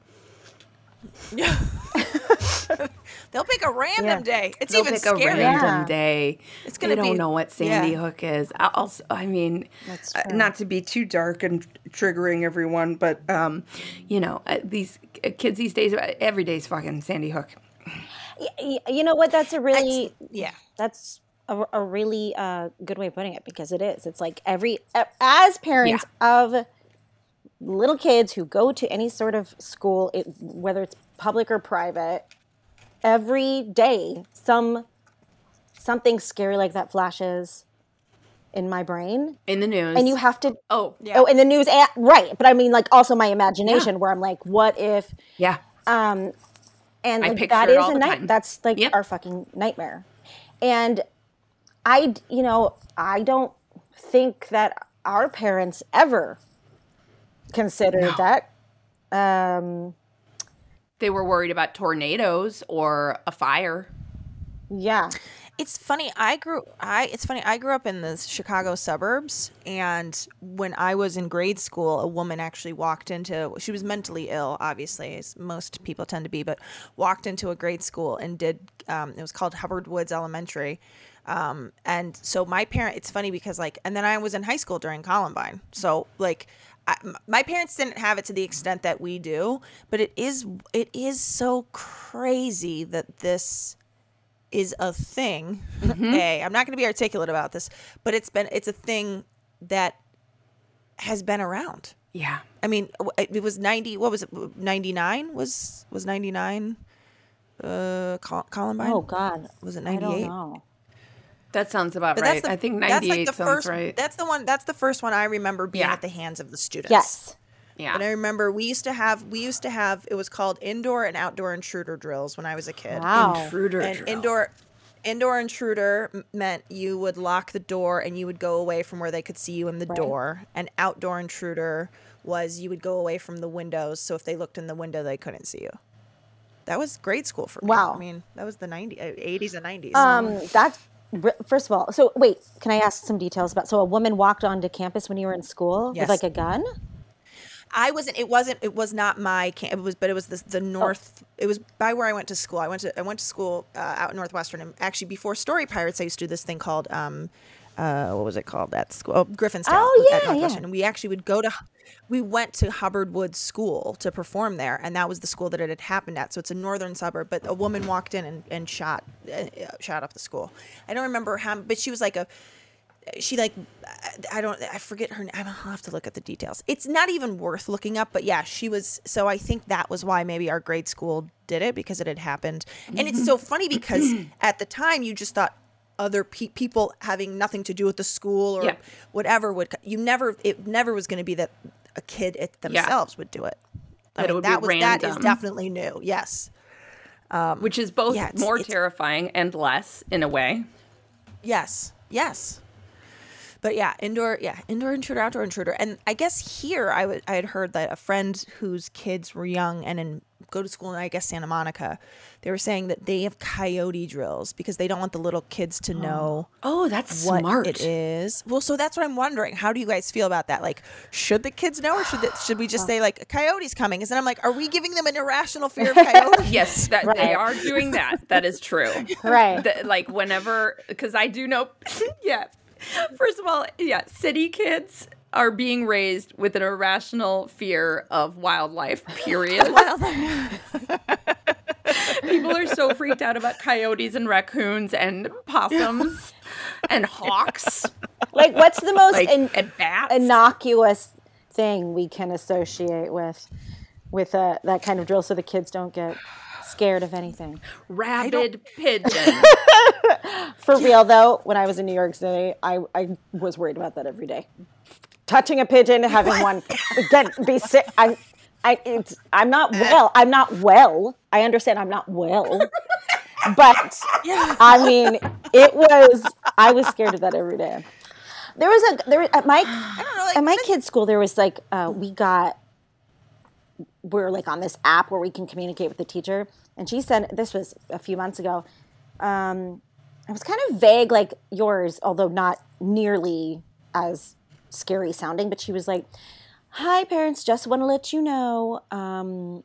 They'll pick a random Yeah. day. It's They'll even pick a random Yeah. day. It's gonna don't be- know what Sandy yeah. Hook is. I also, I mean, uh, not to be too dark and triggering everyone, but um, you know, uh, these uh, kids these days, uh, every day's fucking Sandy Hook. Y- y- You know what? That's a really Yeah. that's a, a really uh, good way of putting it because it is. It's like every as parents of little kids who go to any sort of school, it, whether it's public or private, every day some something scary like that flashes in my brain, In the news, and you have to. oh Yeah. Oh, in the news, and, right? But I mean, like also my imagination, where I'm like, what if yeah, um, and I like, that is a night. That's like Yep. our fucking nightmare. And i you know, I don't think that our parents ever considered that. Um, they were worried about tornadoes or a fire. yeah, It's funny. I grew. I. It's funny. I grew up in the Chicago suburbs, and when I was in grade school, a woman actually walked into. She was mentally ill, obviously, as most people tend to be, but walked into a grade school and did. Um, it was called Hubbard Woods Elementary, um, and so my parent. It's funny because like, and then I was in high school during Columbine, so like. I, my parents didn't have it to the extent that we do, but it is it is so crazy that this is a thing. A, I'm not going to be articulate about this, but it's been it's a thing that has been around. Yeah, I mean, it was 90. What was it? 99 was was 99. Uh, Col- Columbine. Oh God, was it I don't 98? Know. that sounds about But right. that's the, I think that's like the sounds first. right. That's the one. That's the first one I remember being Yeah. at the hands of the students. Yes. yeah, And I remember we used to have we used to have it was called indoor and outdoor intruder drills when I was a kid. Wow. intruder and drill. indoor indoor intruder meant you would lock the door and you would go away from where they could see you in the door and outdoor intruder was you would go away from the windows so if they looked in the window they couldn't see you that was grade school for me. Wow. I mean, that was the 90s, uh, 80s and 90s. Um, that's r- first of all. So wait, can I ask some details about? So a woman walked onto campus when you were in school Yes. with like a gun. I wasn't. It wasn't. It was not my camp. It was, but it was the, the north. It was by where I went to school. I went to I went to school uh, out in Northwestern, and actually before Story Pirates, I used to do this thing called um, uh, what was it called at school? Oh, Griffin's Tale Oh, at yeah, Northwestern. yeah. And we actually would go to. We went to Hubbard Woods School to perform there, and that was the school that it had happened at. So it's a northern suburb. But a woman walked in and, and shot uh, shot up the school. I don't remember how, but she was like a she like I don't I forget her name. I'll have to look at the details. It's not even worth looking up, but yeah, she was so I think that was why maybe our grade school did it because it had happened. And it's so funny because at the time you just thought other pe- people having nothing to do with the school or Yeah. whatever would you never it never was going to be that a kid it themselves would do it. I That it mean, would be that was that is definitely new. Yes. which is both yeah, it's- more it's- terrifying and less in a way. Yes. Yes. But yeah, indoor, yeah, indoor intruder, outdoor intruder, and I guess here I would I had heard that a friend whose kids were young and in go to school in I guess Santa Monica, they were saying that they have coyote drills because they don't want the little kids to oh. know Oh, that's what smart. it is. Well, so that's what I'm wondering. How do you guys feel about that? Like, should the kids know, or should the, should we just say like a coyote's coming? And then I'm like, are we giving them an irrational fear of coyotes? Yes, that Right. they are doing that. That is true. Right. That, like whenever, because I do know. yeah. First of all, yeah, city kids are being raised with an irrational fear of wildlife. Period. People are so freaked out about coyotes and raccoons and possums and hawks, Like, what's the most like in- and bats. innocuous thing we can associate with with uh, that kind of drill, so the kids don't get scared of anything? rabid pigeon. For real though, when I was in New York City, I, I was worried about that every day. Touching a pigeon, having one get be sick. I, I, it's, I'm not well. I'm not well. I understand I'm not well, but I mean, it was. I was scared of that every day. There was a there at my don't know, like, at my kid's school. There was like uh, we got we're like on this app where we can communicate with the teacher, and she said this was a few months ago. Um, it was kind of vague, like yours, although not nearly as scary sounding. But she was like, "Hi, parents, just want to let you know um,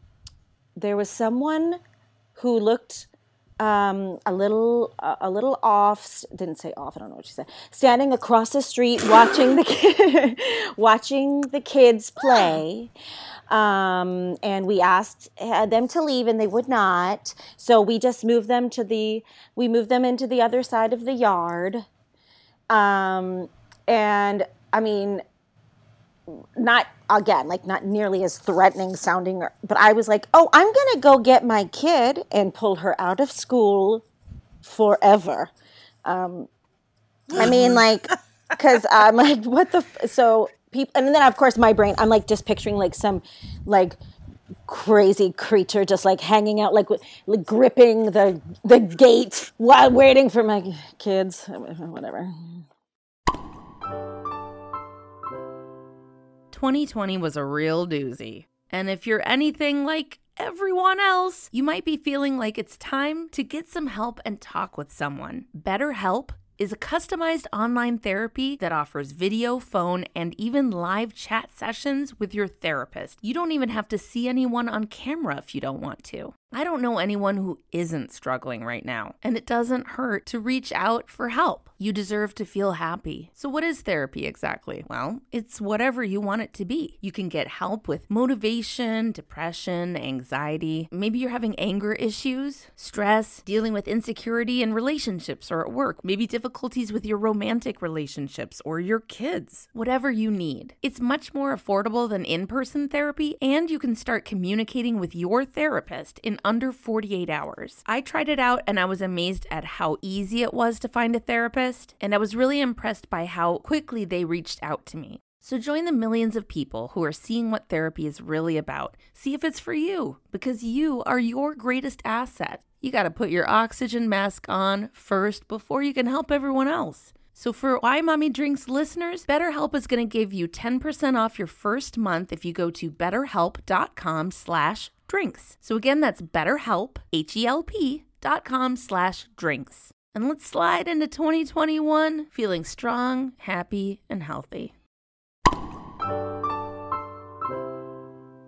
there was someone who looked um, a little uh, a little off. Didn't say off. I don't know what she said. Standing across the street, watching the ki- watching the kids play." um, and we asked uh, them to leave and they would not so we just moved them to the we moved them into the other side of the yard um, and i mean not again like not nearly as threatening sounding but i was like oh i'm gonna go get my kid and pull her out of school forever um, i mean like because i'm like what the f-? so people and then of course my brain i'm like just picturing like some like crazy creature just like hanging out like, like gripping the the gate while waiting for my kids whatever 2020 was a real doozy. And if you're anything like everyone else, you might be feeling like it's time to get some help and talk with someone. BetterHelp is a customized online therapy that offers video, phone, and even live chat sessions with your therapist. You don't even have to see anyone on camera if you don't want to. I don't know anyone who isn't struggling right now, and it doesn't hurt to reach out for help. You deserve to feel happy. So, what is therapy exactly? Well, it's whatever you want it to be. You can get help with motivation, depression, anxiety. Maybe you're having anger issues, stress, dealing with insecurity in relationships or at work, maybe difficulties with your romantic relationships or your kids. Whatever you need. It's much more affordable than in person therapy, and you can start communicating with your therapist in under 48 hours. I tried it out and I was amazed at how easy it was to find a therapist, and I was really impressed by how quickly they reached out to me. So join the millions of people who are seeing what therapy is really about. See if it's for you, because you are your greatest asset. You got to put your oxygen mask on first before you can help everyone else. So for Why Mommy Drinks listeners, BetterHelp is going to give you 10% off your first month if you go to betterhelp.com slash drinks. So again, that's BetterHelp, H-E-L-P dot com slash drinks. And let's slide into 2021 feeling strong, happy, and healthy.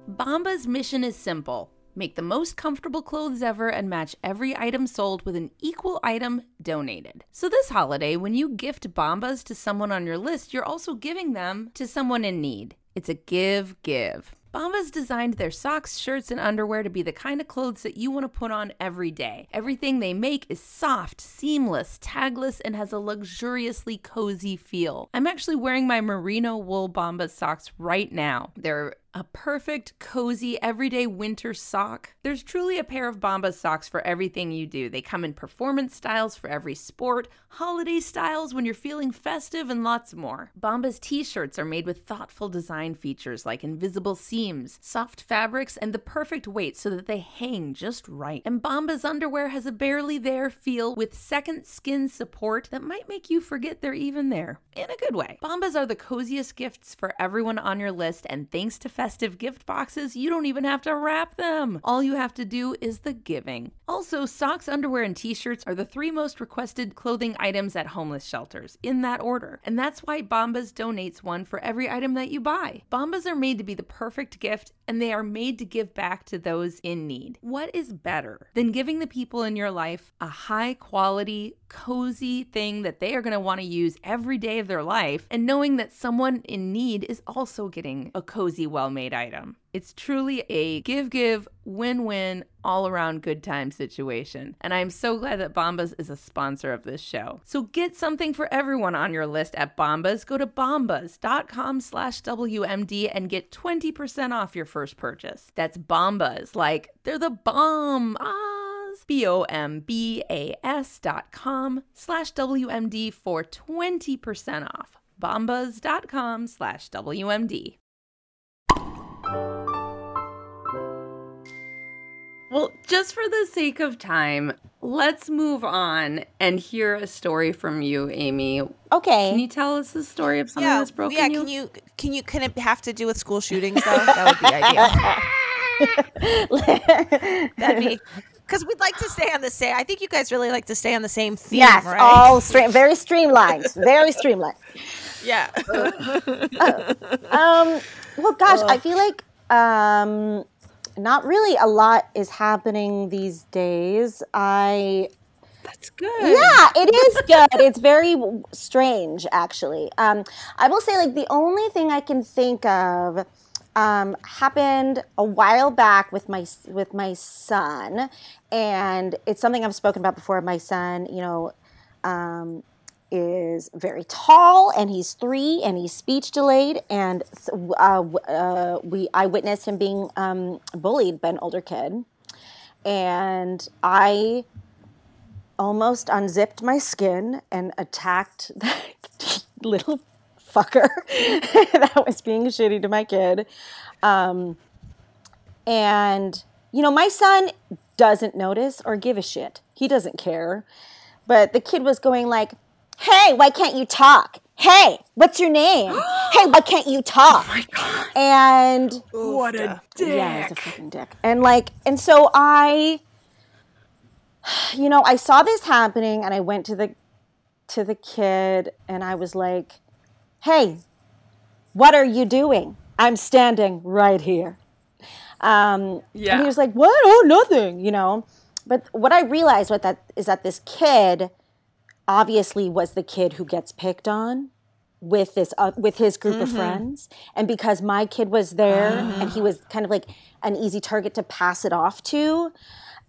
Bombas' mission is simple. Make the most comfortable clothes ever and match every item sold with an equal item donated. So, this holiday, when you gift Bombas to someone on your list, you're also giving them to someone in need. It's a give give. Bombas designed their socks, shirts, and underwear to be the kind of clothes that you want to put on every day. Everything they make is soft, seamless, tagless, and has a luxuriously cozy feel. I'm actually wearing my merino wool Bombas socks right now. They're a perfect, cozy, everyday winter sock. There's truly a pair of Bombas socks for everything you do. They come in performance styles for every sport, holiday styles when you're feeling festive, and lots more. Bombas t shirts are made with thoughtful design features like invisible seams, soft fabrics, and the perfect weight so that they hang just right. And Bombas underwear has a barely there feel with second skin support that might make you forget they're even there in a good way. Bombas are the coziest gifts for everyone on your list, and thanks to festive gift boxes, you don't even have to wrap them. All you have to do is the giving. Also, socks, underwear, and t shirts are the three most requested clothing items at homeless shelters, in that order. And that's why Bombas donates one for every item that you buy. Bombas are made to be the perfect gift, and they are made to give back to those in need. What is better than giving the people in your life a high quality, cozy thing that they are going to want to use every day of their life, and knowing that someone in need is also getting a cozy, well made item? It's truly a give give, win win, all around good time situation. And I'm so glad that Bombas is a sponsor of this show. So get something for everyone on your list at Bombas. Go to bombas.com slash WMD and get 20% off your first purchase. That's Bombas, like they're the bomb. B-O-M-B-A-S dot com slash WMD for 20% off. Bombas.com slash WMD. Well, just for the sake of time, let's move on and hear a story from you, Amy. Okay. Can you tell us the story of something yeah, that's broken yeah. you? Can you can you can it have to do with school shootings though? that would be ideal. That'd be because we'd like to stay on the same. I think you guys really like to stay on the same theme, yes, right? all stre- very streamlined. Very streamlined. yeah. Um, well, gosh, I feel like um, not really a lot is happening these days. I That's good. yeah, it is good. it's very strange, actually. Um, I will say, like, the only thing I can think of um, happened a while back with my with my son, and it's something I've spoken about before. My son, you know, um, is very tall, and he's three, and he's speech delayed, and uh, uh, we I witnessed him being um, bullied by an older kid, and I almost unzipped my skin and attacked that little fucker that was being shitty to my kid. Um, and, you know, my son doesn't notice or give a shit. He doesn't care. But the kid was going like, hey, why can't you talk? Hey, what's your name? hey, why can't you talk? Oh my God. And What a dick. yeah, he's a fucking dick. And like, and so I, you know, I saw this happening, and I went to the to the kid, and I was like, "Hey, what are you doing? I'm standing right here." Um, Yeah. And he was like, "What? Oh, nothing," you know. But what I realized with that is that this kid obviously was the kid who gets picked on with this uh, with his group of mm-hmm. friends and because my kid was there and he mm-hmm. was kind of like an easy target to pass it off to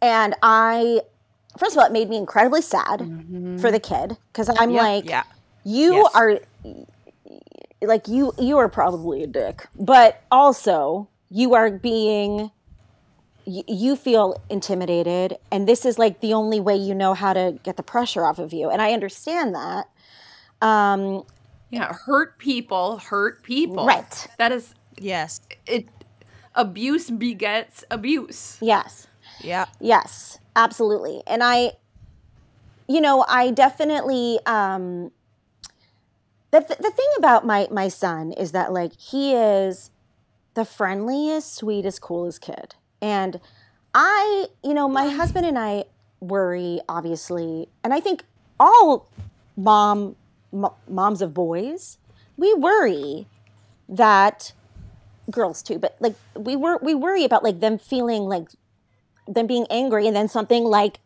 and i first of all it made me incredibly sad for the mm-hmm. kid because i'm like yeah. you Yes. are like you you are probably a dick but also you are being y- you feel intimidated and this is like the only way you know how to get the pressure off of you and i understand that um Yeah, hurt people hurt people. Right. That is Yes. it. Abuse begets abuse. yes Yeah. Yes, absolutely. And I, you know, I definitely, um, the, the thing about my, my son is that like he is the friendliest, sweetest, coolest kid. And I, you know, my husband and I worry, obviously, and I think all mom mo- moms of boys, we worry that girls too, but like we were we worry about like them feeling like them being angry and then something like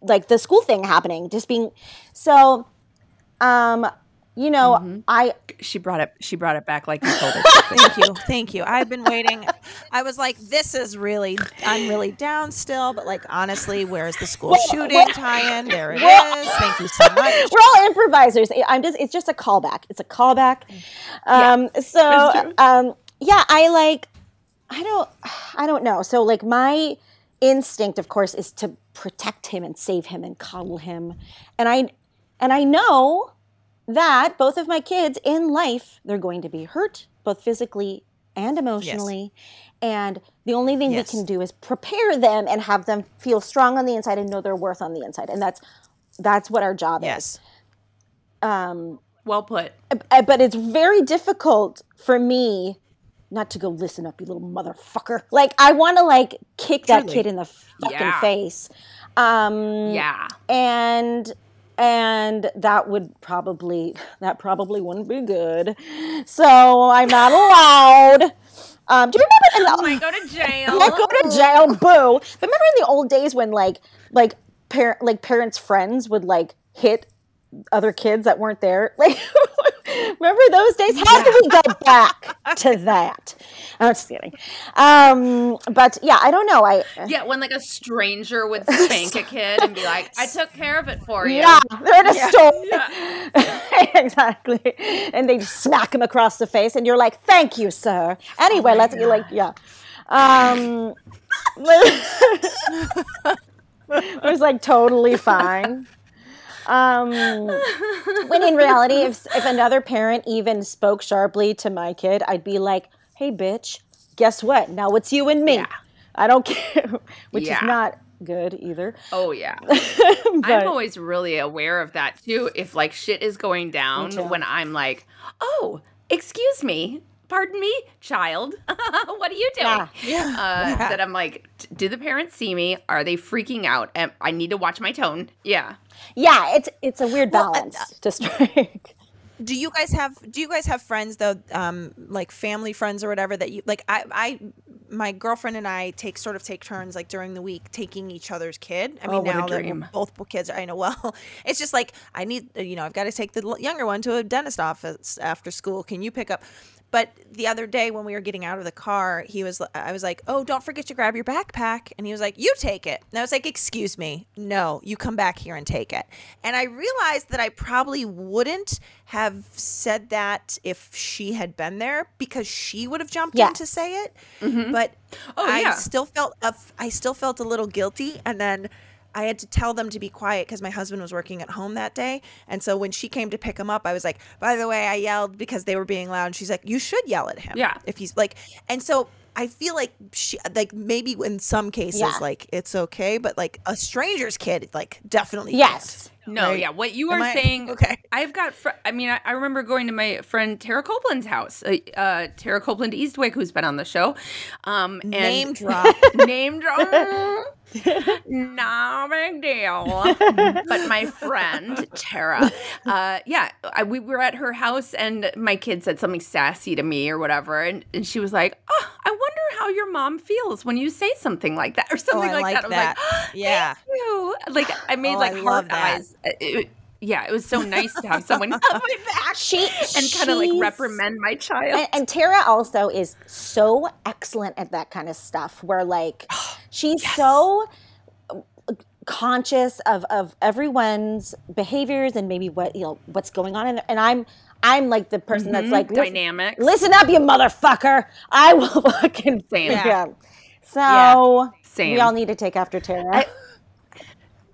like the school thing happening, just being so. Um, you know, I She brought it. She brought it back like you told her. Thank you. Thank you. I've been waiting. I was like, this is really, I'm really down still, but like, honestly, where's the school shooting tie in? There it is. Thank you so much. we're all improvisers. I'm just it's just a callback. It's a callback. Um so um yeah, I like I don't I don't know. So like my instinct of course is to protect him and save him and coddle him. And I and I know that both of my kids in life they're going to be hurt both physically and emotionally. And the only thing Yes. we can do is prepare them and have them feel strong on the inside and know their worth on the inside. And that's that's what our job is. Yes. Um, well put. but it's very difficult for me not to go listen up, you little motherfucker. Like I want to like kick that kid in the fucking Yeah. face. Um, Yeah. and and that would probably that probably wouldn't be good. So I'm not allowed. Um, do you remember in the, Might go to jail. I go to jail, boo. But remember in the old days when like like parent like parents' friends would like hit other kids that weren't there? Like remember those days? How do we go back to that? I'm just kidding. Um, but yeah, I don't know. I Yeah, when like a stranger would spank a kid and be like, "I took care of it for you." yeah, they're in a store. Yeah. exactly. And they just smack him across the face, and you're like, "Thank you, sir." Anyway, let's you like, yeah. Um, it was like totally fine. Um, when in reality, if if another parent even spoke sharply to my kid, I'd be like, "Hey, bitch, guess what? Now it's you and me. Yeah. I don't care," which Yeah. is not good either. Oh yeah. But- I'm always really aware of that too. If like shit is going down when I'm like, "Oh, excuse me, pardon me, child, what are you doing?" Yeah. Yeah. Uh, That I'm like, do the parents see me? Are they freaking out? And I need to watch my tone. Yeah. yeah, it's it's a weird Well, uh, balance to strike. do you guys have do you guys have friends though um like family friends or whatever that you like i i my girlfriend and i take sort of take turns like during the week taking each other's kid i mean Oh, now that we're both kids i know well it's just like i need you know i've got to take the younger one to a dentist office after school can you pick up but the other day when we were getting out of the car he was i was like oh don't forget to grab your backpack. And he was like you take it. And i was like excuse me. No you come back here and take it. And i realized that i probably wouldn't have said that if she had been there because she would have jumped in to say it. Mm-hmm. But Oh, i yeah. still felt a i still felt a little guilty. And then I had to tell them to be quiet because my husband was working at home that day. And so when she came to pick him up, I was like, by the way, I yelled because they were being loud. And she's like, you should yell at him. Yeah. If he's like, and so I feel like she, like maybe in some cases, Yeah. like it's okay, but like a stranger's kid, like definitely. Yes. No, Right? yeah. What you are I- saying, okay. I've got, fr- I mean, I, I remember going to my friend Tara Copeland's house, uh, uh, Tara Copeland Eastwick, who's been on the show. Um, and Name drop. name drop. no big deal. but my friend Tara, uh, yeah, I, we were at her house and my kid said something sassy to me or whatever, and, and she was like, "Oh, I wonder how your mom feels when you say something like that or something I like, like that." I was that. like, Yeah. "Thank you." Like I made Oh, like I heart eyes. It- yeah, it was so nice to have someone have my back She and kind of like reprimand my child. And, and Tara also is so excellent at that kind of stuff where like she's so uh, conscious of of everyone's behaviors and maybe what you know what's going on in there. and I'm I'm like the person that's like "Listen- dynamic. listen up you motherfucker I will fucking Same. yeah. So Same. we all need to take after Tara.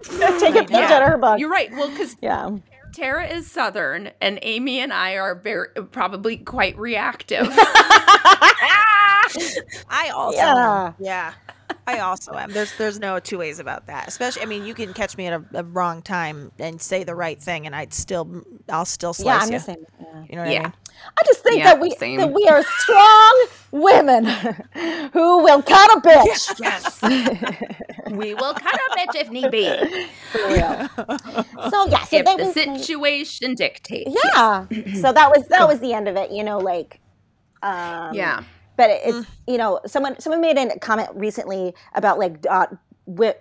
Take a page Yeah. out of her book. You're right. Well, because Yeah. Tara is Southern, and Amy and I are very probably quite reactive. I also, Yeah. yeah. I also am. There's there's no two ways about that. Especially, I mean, you can catch me at a, a wrong time and say the right thing, and I'd still, I'll still slice Yeah, I'm you. the same. Yeah. You know what Yeah. I mean? I just think Yeah, that we same. that we are strong women who will cut a bitch. Yes. we will cut a bitch if need be. For real. So yeah, so if the was situation dictates. yeah. so that was that was the end of it. You know, like um, Yeah. but it, it's you know someone someone made a comment recently about like uh, wi-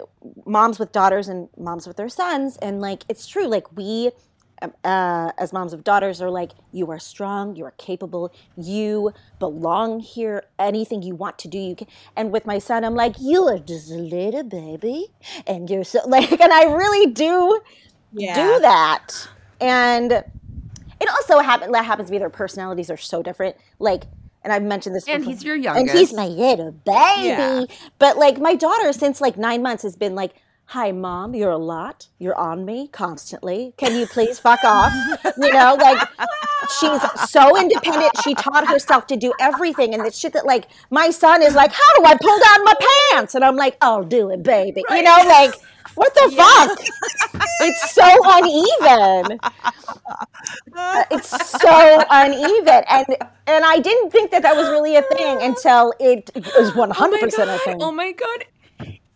moms with daughters and moms with their sons and like it's true like we uh, as moms of daughters are like you are strong you are capable you belong here anything you want to do you can and with my son i'm like you are just a little baby and you're so like and i really do Yeah. do that and it also happen, that happens to be their personalities are so different like and i've mentioned this And before. he's your young and he's my little baby Yeah. but like my daughter since like nine months has been like hi mom you're a lot. You're on me constantly. Can you please fuck off? You know like she's so independent. She taught herself to do everything and the shit that like my son is like how do i pull down my pants? And i'm like i'll do it baby. You know like what the fuck? It's so uneven. Uh, it's so uneven. And and i didn't think that that was really a thing until it was 100% Oh a thing. Oh my god,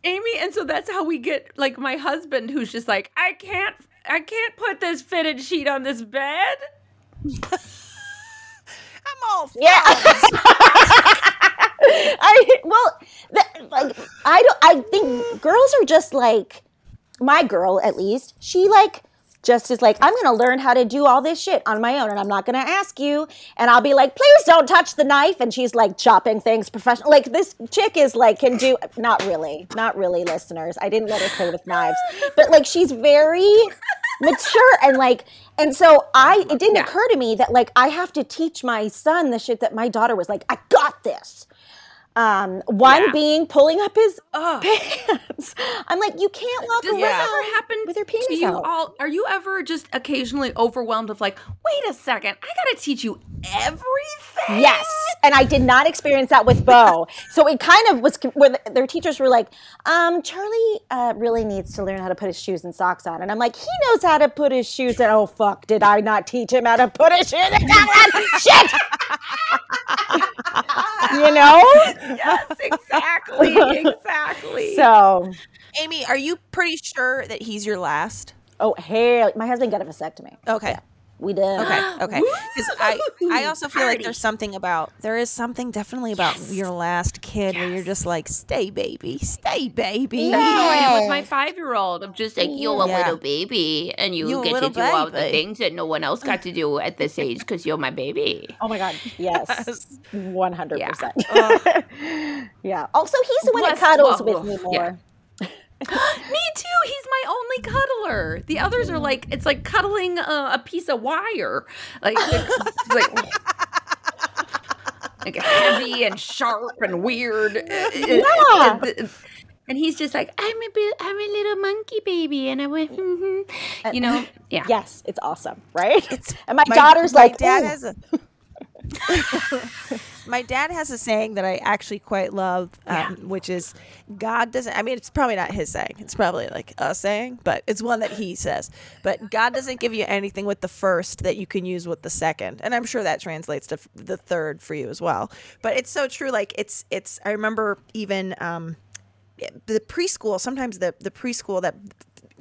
Amy! And so that's how we get like my husband, who's just like, I can't, I can't put this fitted sheet on this bed. I'm all for Yeah. I well, the, like I don't. I think girls are just like my girl, at least. She like just is like I'm gonna learn how to do all this shit on my own, and I'm not gonna ask you. And I'll be like, please don't touch the knife. And she's like chopping things professional. Like this chick is like can do. Not really, not really, listeners. I didn't let her play with knives, but like she's very mature and like and so i it didn't Yeah. occur to me that like i have to teach my son the shit that my daughter was like i got this um one Yeah. being pulling up his pants i'm like you can't walk Does around this ever happen with your penis to you out all? Are you ever just occasionally overwhelmed of like, wait a second, I gotta teach you everything? Yes, and I did not experience that with Bo. So it kind of was where the- their teachers were like, um, "Charlie uh, really needs to learn how to put his shoes and socks on," and I'm like, "He knows how to put his shoes on." Oh fuck! Did I not teach him how to put his shoes and socks on? Shit! You know. Yes, exactly, exactly. So, Amy, are you pretty sure that he's your last? oh hey, my husband got a vasectomy. Okay. We did. Okay. Okay. Because I, I also feel like there's something about there is something definitely about your last kid where you're just like, stay baby, stay baby. Yeah. That's how I am with my five year old. I'm just like, you're a Yeah. little baby, and you, You a get to little do all the things that no one else got to do at this age because you're my baby. Oh my god. Yes. One hundred percent. Yeah. Also, he's the one that cuddles well, with me more. yeah. More. Me too. He's my only cuddler. The others are like it's like cuddling a, a piece of wire, like it's like like heavy and sharp and weird. Yeah. And he's just like, I'm a bit, I'm a little monkey baby, and I went, mm-hmm. you know, yeah. Yes, it's awesome, right? It's and my, My- daughter's my like, dad "Ooh." has a my dad has a saying that I actually quite love, um, which is God doesn't. I mean, it's probably not his saying. It's probably like a saying, but it's one that he says. But God doesn't give you anything with the first that you can use with the second, and I'm sure that translates to f- the third for you as well. But it's so true. Like it's it's. I remember even. Um, the preschool sometimes the the preschool that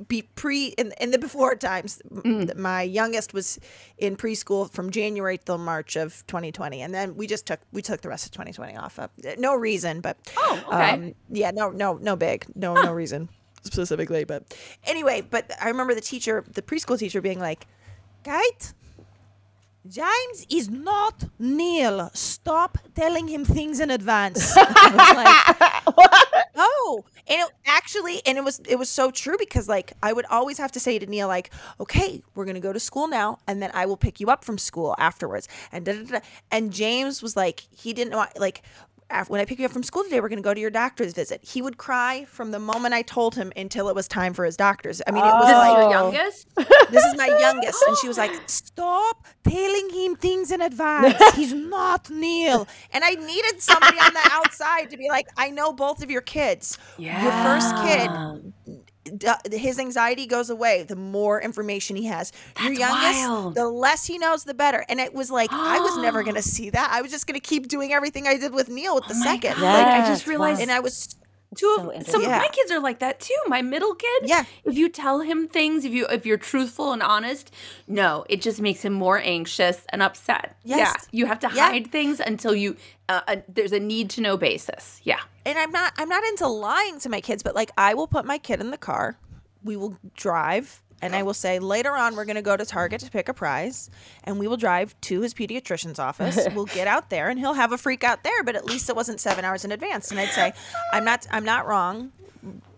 be pre in, in the before times m- my youngest was in preschool from january till march of 2020 and then we just took we took the rest of 2020 off uh, no reason but Oh, okay. um, yeah no no no big no no reason specifically but anyway but i remember the teacher the preschool teacher being like kate James is not Neil. Stop telling him things in advance. Like, oh, and it actually, and it was it was so true because like I would always have to say to Neil like, okay, we're gonna go to school now, and then I will pick you up from school afterwards, and da, da, da. and James was like, he didn't want like. When I pick you up from school today, we're going to go to your doctor's visit. He would cry from the moment I told him until it was time for his doctor's. I mean, it was oh. This is like your Oh. youngest? This is my youngest, and she was like, "Stop telling him things in advance. He's not Neil." And I needed somebody on the outside to be like, "I know both of your kids. Your first kid, Uh, his anxiety goes away the more information he has. Your youngest, wild. the less he knows, the better." And it was like I was never gonna see that. I was just gonna keep doing everything I did with Neil with the oh second. God. Like, I just realized wow. And I was Two So of some interesting. of my kids are like that too. My middle kid, Yeah. If you tell him things, if you if you're truthful and honest, no, it just makes him more anxious and upset. Yes. Yeah, you have to Yeah. hide things until you uh, uh, there's a need to know basis. Yeah, and I'm not I'm not into lying to my kids, but like I will put my kid in the car. We will drive and I will say later on we're going to go to Target to pick a prize and we will drive to his pediatrician's office. we'll get out there and he'll have a freak out there, but at least it wasn't 7 hours in advance. And I'd say I'm not I'm not wrong.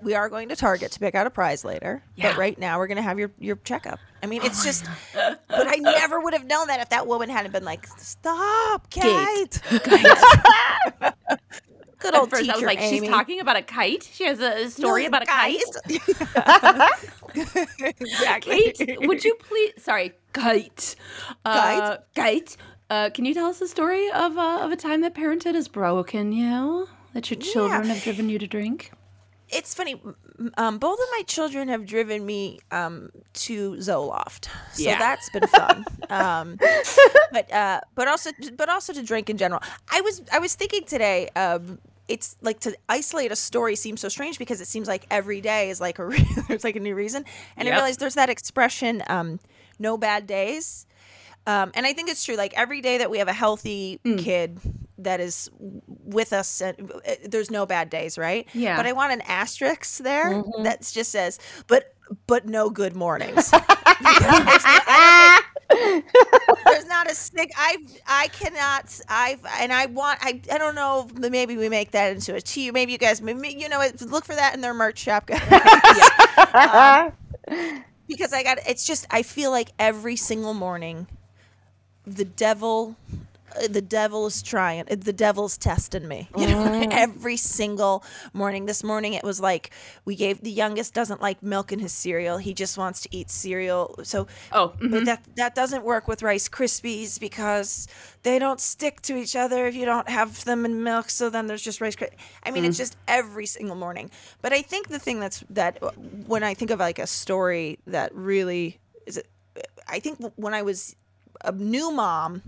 We are going to Target to pick out a prize later, Yeah. but right now we're going to have your your checkup. I mean, it's just but I never would have known that if that woman hadn't been like, "Stop, Kate." Kate." Good At old first teacher I was like, Amy. she's talking about a kite. She has a story No, about a kite. exactly. Kate, would you please? Sorry, kite. Uh, kite. Uh, can you tell us a story of uh, of a time that parenthood has broken you? That your children have driven you to drink? It's funny. Um, both of my children have driven me um, to Zoloft, so Yeah. that's been fun. um, but uh, but also but also to drink in general. I was I was thinking today. Um, it's like to isolate a story seems so strange because it seems like every day is like a re- there's like a new reason, and I Yep. realized there's that expression, um, "no bad days." Um, and I think it's true. Like every day that we have a healthy Mm. kid that is with us, and uh, there's no bad days, right? Yeah. But I want an asterisk there Mm-hmm. that just says, "But but no good mornings." There's, no- I don't think- there's not a stick. I I cannot. I and I want. I I don't know. Maybe we make that into a tea. Maybe you guys. You know, look for that in their merch shop. guys. Um, because I got it's just I feel like every single morning the devil the devil is trying uh, the devil's testing me you know every single morning. This morning it was like we gave the youngest doesn't like milk in his cereal. He just wants to eat cereal. So Oh, but that that doesn't work with rice krispies because they don't stick to each other if you don't have them in milk. So then there's just rice krispies i mean it's just every single morning. But i think the thing that's that uh, when i think of like a story that really is it i think when i was a new mom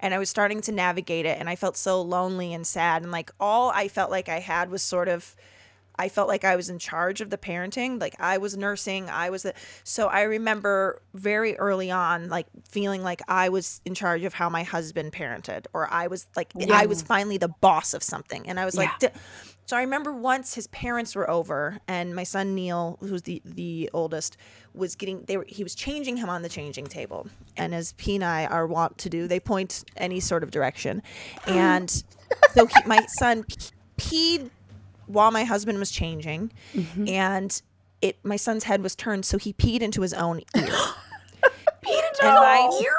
and I was starting to navigate it and I felt so lonely and sad and like all I felt like I had was sort of I felt like I was in charge of the parenting like I was nursing I was the so I remember very early on like feeling like I was in charge of how my husband parented or I was like I was finally the boss of something and I was like Yeah. "D-" so I remember once his parents were over and my son Neil who's the the oldest was getting they were he was changing him on the changing table. And as P and I are wont to do they point any sort of direction. And so he, my son peed while my husband was changing mm-hmm. and it my son's head was turned so he peed into his own ear. Peed And my- ear?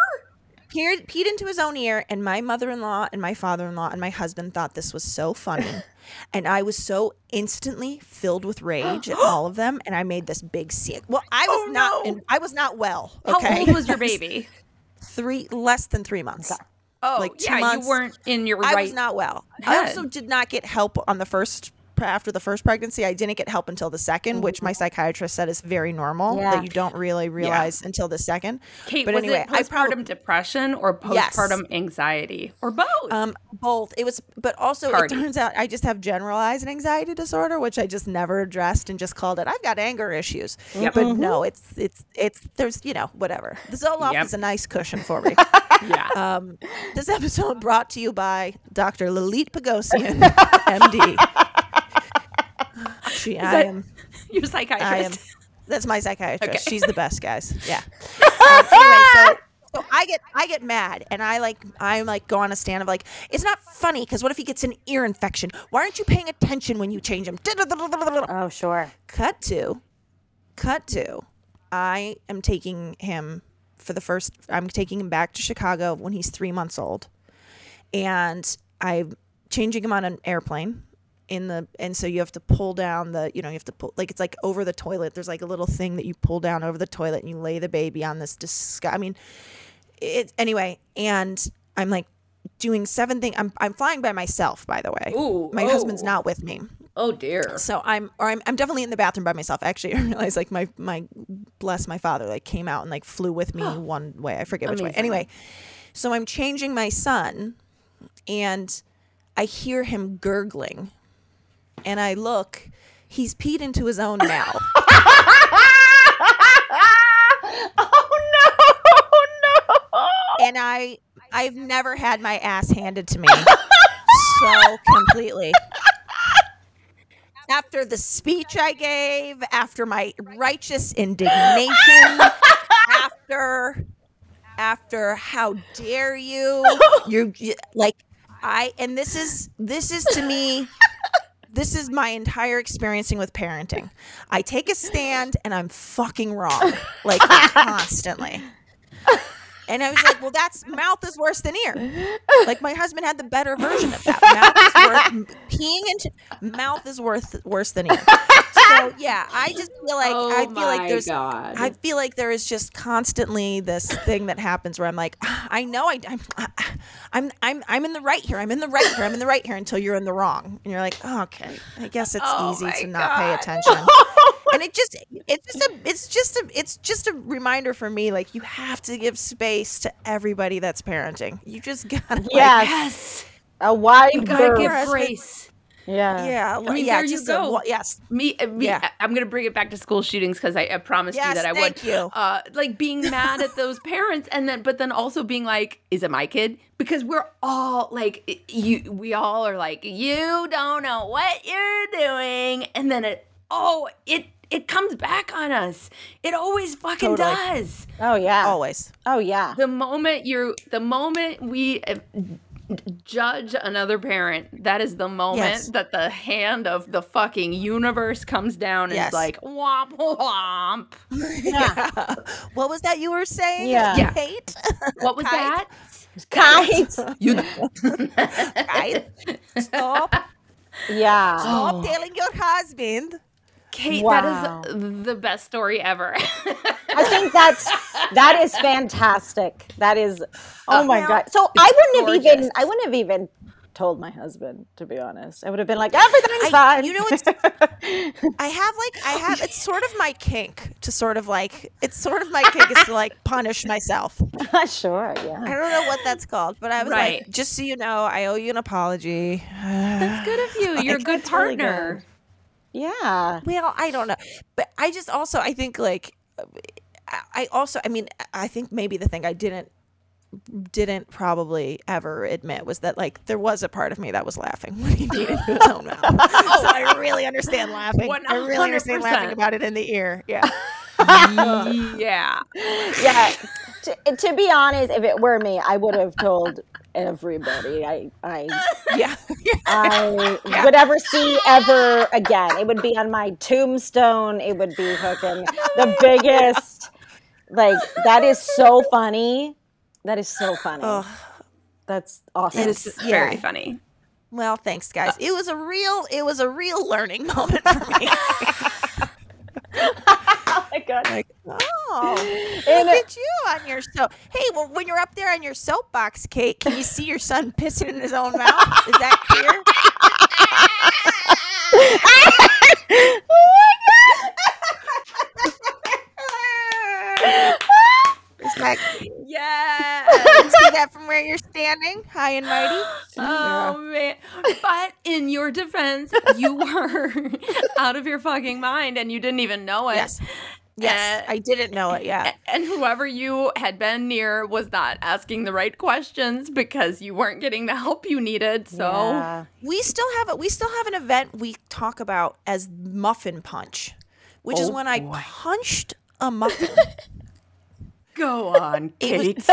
Peed, peed into his own ear and my mother-in-law and my father-in-law and my husband thought this was so funny and i was so instantly filled with rage at all of them and i made this big scene well i was Oh, not no. in, i was not well How old was your baby? three less than three months Oh, Like two yeah, months. you weren't in your I was not well. I also did not get help on the first after the first pregnancy. I didn't get help until the 2nd which my psychiatrist said is very normal Yeah. that you don't really realize until the second. Kate, but anyway, it I postpartum depression or Yes. postpartum anxiety or both? um both. It was but also Party. it turns out I just have generalized anxiety disorder which I just never addressed and just called it I've got anger issues. Yep. But no, it's it's it's there's you know whatever. The Zoloft Yep. is a nice cushion for me. yeah. Um, this episode brought to you by Dr. Lalit Pagosian, MD. She, I that- am, Your I am. psychiatrist. That's my psychiatrist. Okay. She's the best, guys. Yeah. Um, anyway, so, so I get, I get mad, and I like, I'm like, go on a stand of like, it's not funny because what if he gets an ear infection? Why aren't you paying attention when you change him? Oh, sure. Cut to, cut to, I am taking him for the first. I'm taking him back to Chicago when he's three months old, and I'm changing him on an airplane, in the and so you have to pull down the you know you have to pull like it's like over the toilet there's like a little thing that you pull down over the toilet and you lay the baby on this disgust i mean it anyway and i'm like doing seven things i'm, I'm flying by myself by the way Ooh, my husband's oh. not with me Oh dear. so I'm or I'm, I'm definitely in the bathroom by myself. Actually, I realized like my my bless my father like came out and like flew with me one way. I forget which way. Anyway, so I'm changing my son, and I hear him gurgling, and I look. He's peed into his own mouth. oh no! oh, No! and I I've never had my ass handed to me so completely. After the speech I gave, after my righteous indignation, after after how dare you you you- like I and this is this is to me this is my entire experiencing with parenting. I take a stand and I'm fucking wrong like constantly. And I was like, well, that's mouth is worse than ear. Like my husband had the better version of that. Mouth is worth peeing into mouth is worth worse than ear. So yeah, I just feel like oh I feel like there's God. I feel like there is just constantly this thing that happens where I'm like, "Ah, I know I, I'm, I'm, I'm, I'm in the right here. I'm in the right here. I'm in the right here until you're in the wrong, and you're like, oh, okay, I guess it's Oh easy my to not pay attention. and it just, it's just a, it's just a, it's just a reminder for me. Like you have to give space to everybody that's parenting. You just gotta, like, Yes. yes. A wide You gotta berth. give Husband- grace. Yeah. yeah, I mean, yeah, there you just a- go. yes, Me, uh, me Yeah. I- I'm gonna bring it back to school shootings because I, I promised you that I thank would. you. Uh, like being mad at those parents, and then but then also being like, "Is it my kid?" Because we're all like, you, we all are like, "You don't know what you're doing," and then it, oh, it it comes back on us. It always fucking Totally. does. Oh yeah. always. Oh yeah. The moment you're. the moment we. Judge another parent. That is the moment Yes. that the hand of the fucking universe comes down and Yes. is like womp womp. Yeah. What was that you were saying? Yeah. Yeah. Kate. What was Kite. that? Kite. You Kite. Stop. Yeah. Stop Oh. telling your husband. Kate, Wow. that is the best story ever. I think that's that is fantastic. That is oh, oh my Well, god. So I wouldn't have even. I wouldn't have even told my husband to be honest. I would have been like everything's I- fine. you know, it's- I have like I have it's sort of my kink to sort of like it's sort of my kink is to like punish myself. sure, yeah. I don't know what that's called, but I was Right. like, just so you know, I owe you an apology. That's good of you. You're a good That's really partner. good. Yeah. Well, I don't know, but I just also I think like uh, I- I also I mean I think maybe the thing I didn't didn't probably ever admit was that like there was a part of me that was laughing when he to his own mouth. oh, I really understand laughing. I really understand laughing about it in the ear. Yeah. yeah. Yeah. To, to be honest, if it were me, I would have told everybody. I I Yeah. I would ever see ever again. It would be on my tombstone. It would be fucking the biggest. Like that is so funny. That is so funny. Oh, That's awesome. It is yeah. very funny. well, thanks, guys. Uh, it was a real, it was a real learning moment for me. Oh my god. like, oh, And look at you on your soap. Hey, well, when you're up there on your soapbox, Kate, can you see your son pissing in his own mouth? Is that clear? Is that, Yeah. You see that from where you're standing, high and mighty? Oh man. But in your defense, you were out of your fucking mind and you didn't even know it. Yes. Yes, Uh, I didn't know it. Yeah. And whoever you had been near was not asking the right questions because you weren't getting the help you needed. So Yeah. we still have a, we still have an event we talk about as muffin punch, which is Oh, when I punched a muffin. Go on, Kate.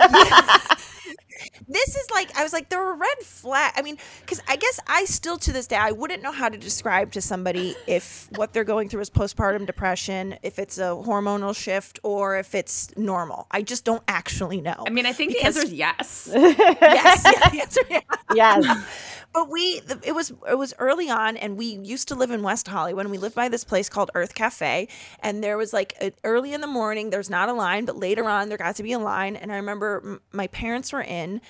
this is like I was like there were red flag. I mean, because I guess I still to this day I wouldn't know how to describe to somebody if what they're going through is postpartum depression, if it's a hormonal shift, or if it's normal. I just don't actually know. I mean, I think Because- the answer is yes. yes, yeah, the answer- yeah. Yes. but we it was it was early on and we used to live in west hollywood and we lived by this place called Urth Caffé and there was like a, early in the morning there's not a line but later on there got to be a line and i remember m- my parents were in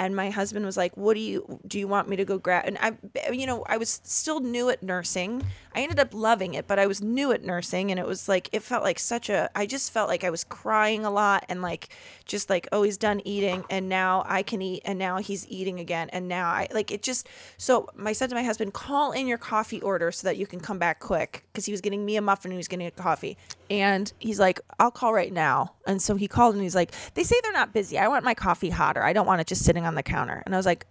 and my husband was like what do you do you want me to go grab? And i you know i was still new at nursing. I ended up loving it but i was new at nursing and it was like it felt like such a i just felt like i was crying a lot and like just like oh he's done eating and now i can eat and now he's eating again and now i like it just so i said to my husband call in your coffee order so that you can come back quick because he was getting me a muffin and he was getting a coffee. And he's like i'll call right now. And so he called and he's like they say they're not busy. I want my coffee hotter. I don't want it just sitting on the counter. And i was like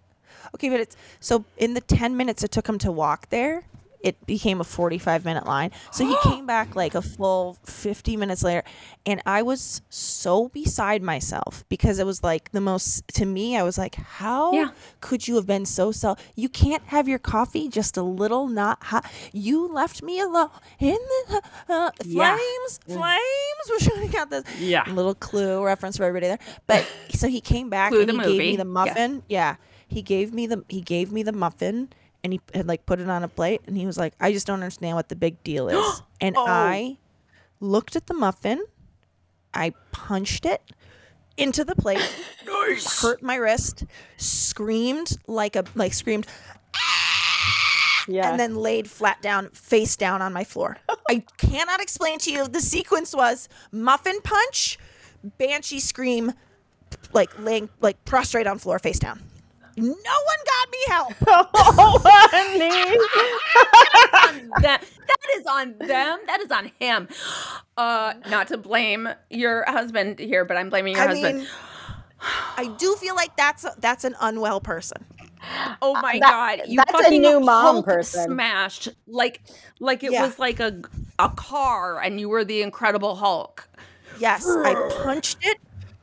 okay but it's so in the 10 minutes it took him to walk there it became a 45 minute line. So he came back like a full 50 minutes later and i was so beside myself because it was like the most to me i was like how Yeah. could you have been so self you can't have your coffee just a little not hot. You left me alone in the uh, Yeah. flames flames. We're shooting out this Yeah. little clue reference for everybody there. But so he came back Clue and he gave movie. me the muffin. Yeah. He gave me the he gave me the muffin and he had like put it on a plate and he was like i just don't understand what the big deal is. Oh. And Oh. i looked at the muffin. I punched it into the plate hurt my wrist screamed like a like screamed ah! Yeah. and then laid flat down face down on my floor. I cannot explain to you the sequence was muffin punch banshee scream like laying like prostrate on floor face down no one got me help oh, honey. that that is on them. That is on him. Uh, not to blame your husband here, but I'm blaming your I husband. mean, I do feel like that's a, that's an unwell person. oh my that- god, you that's a fucking new mom Hulk person. smashed like like it Yeah. was like a a car, and you were the Incredible Hulk. Yes, I punched it,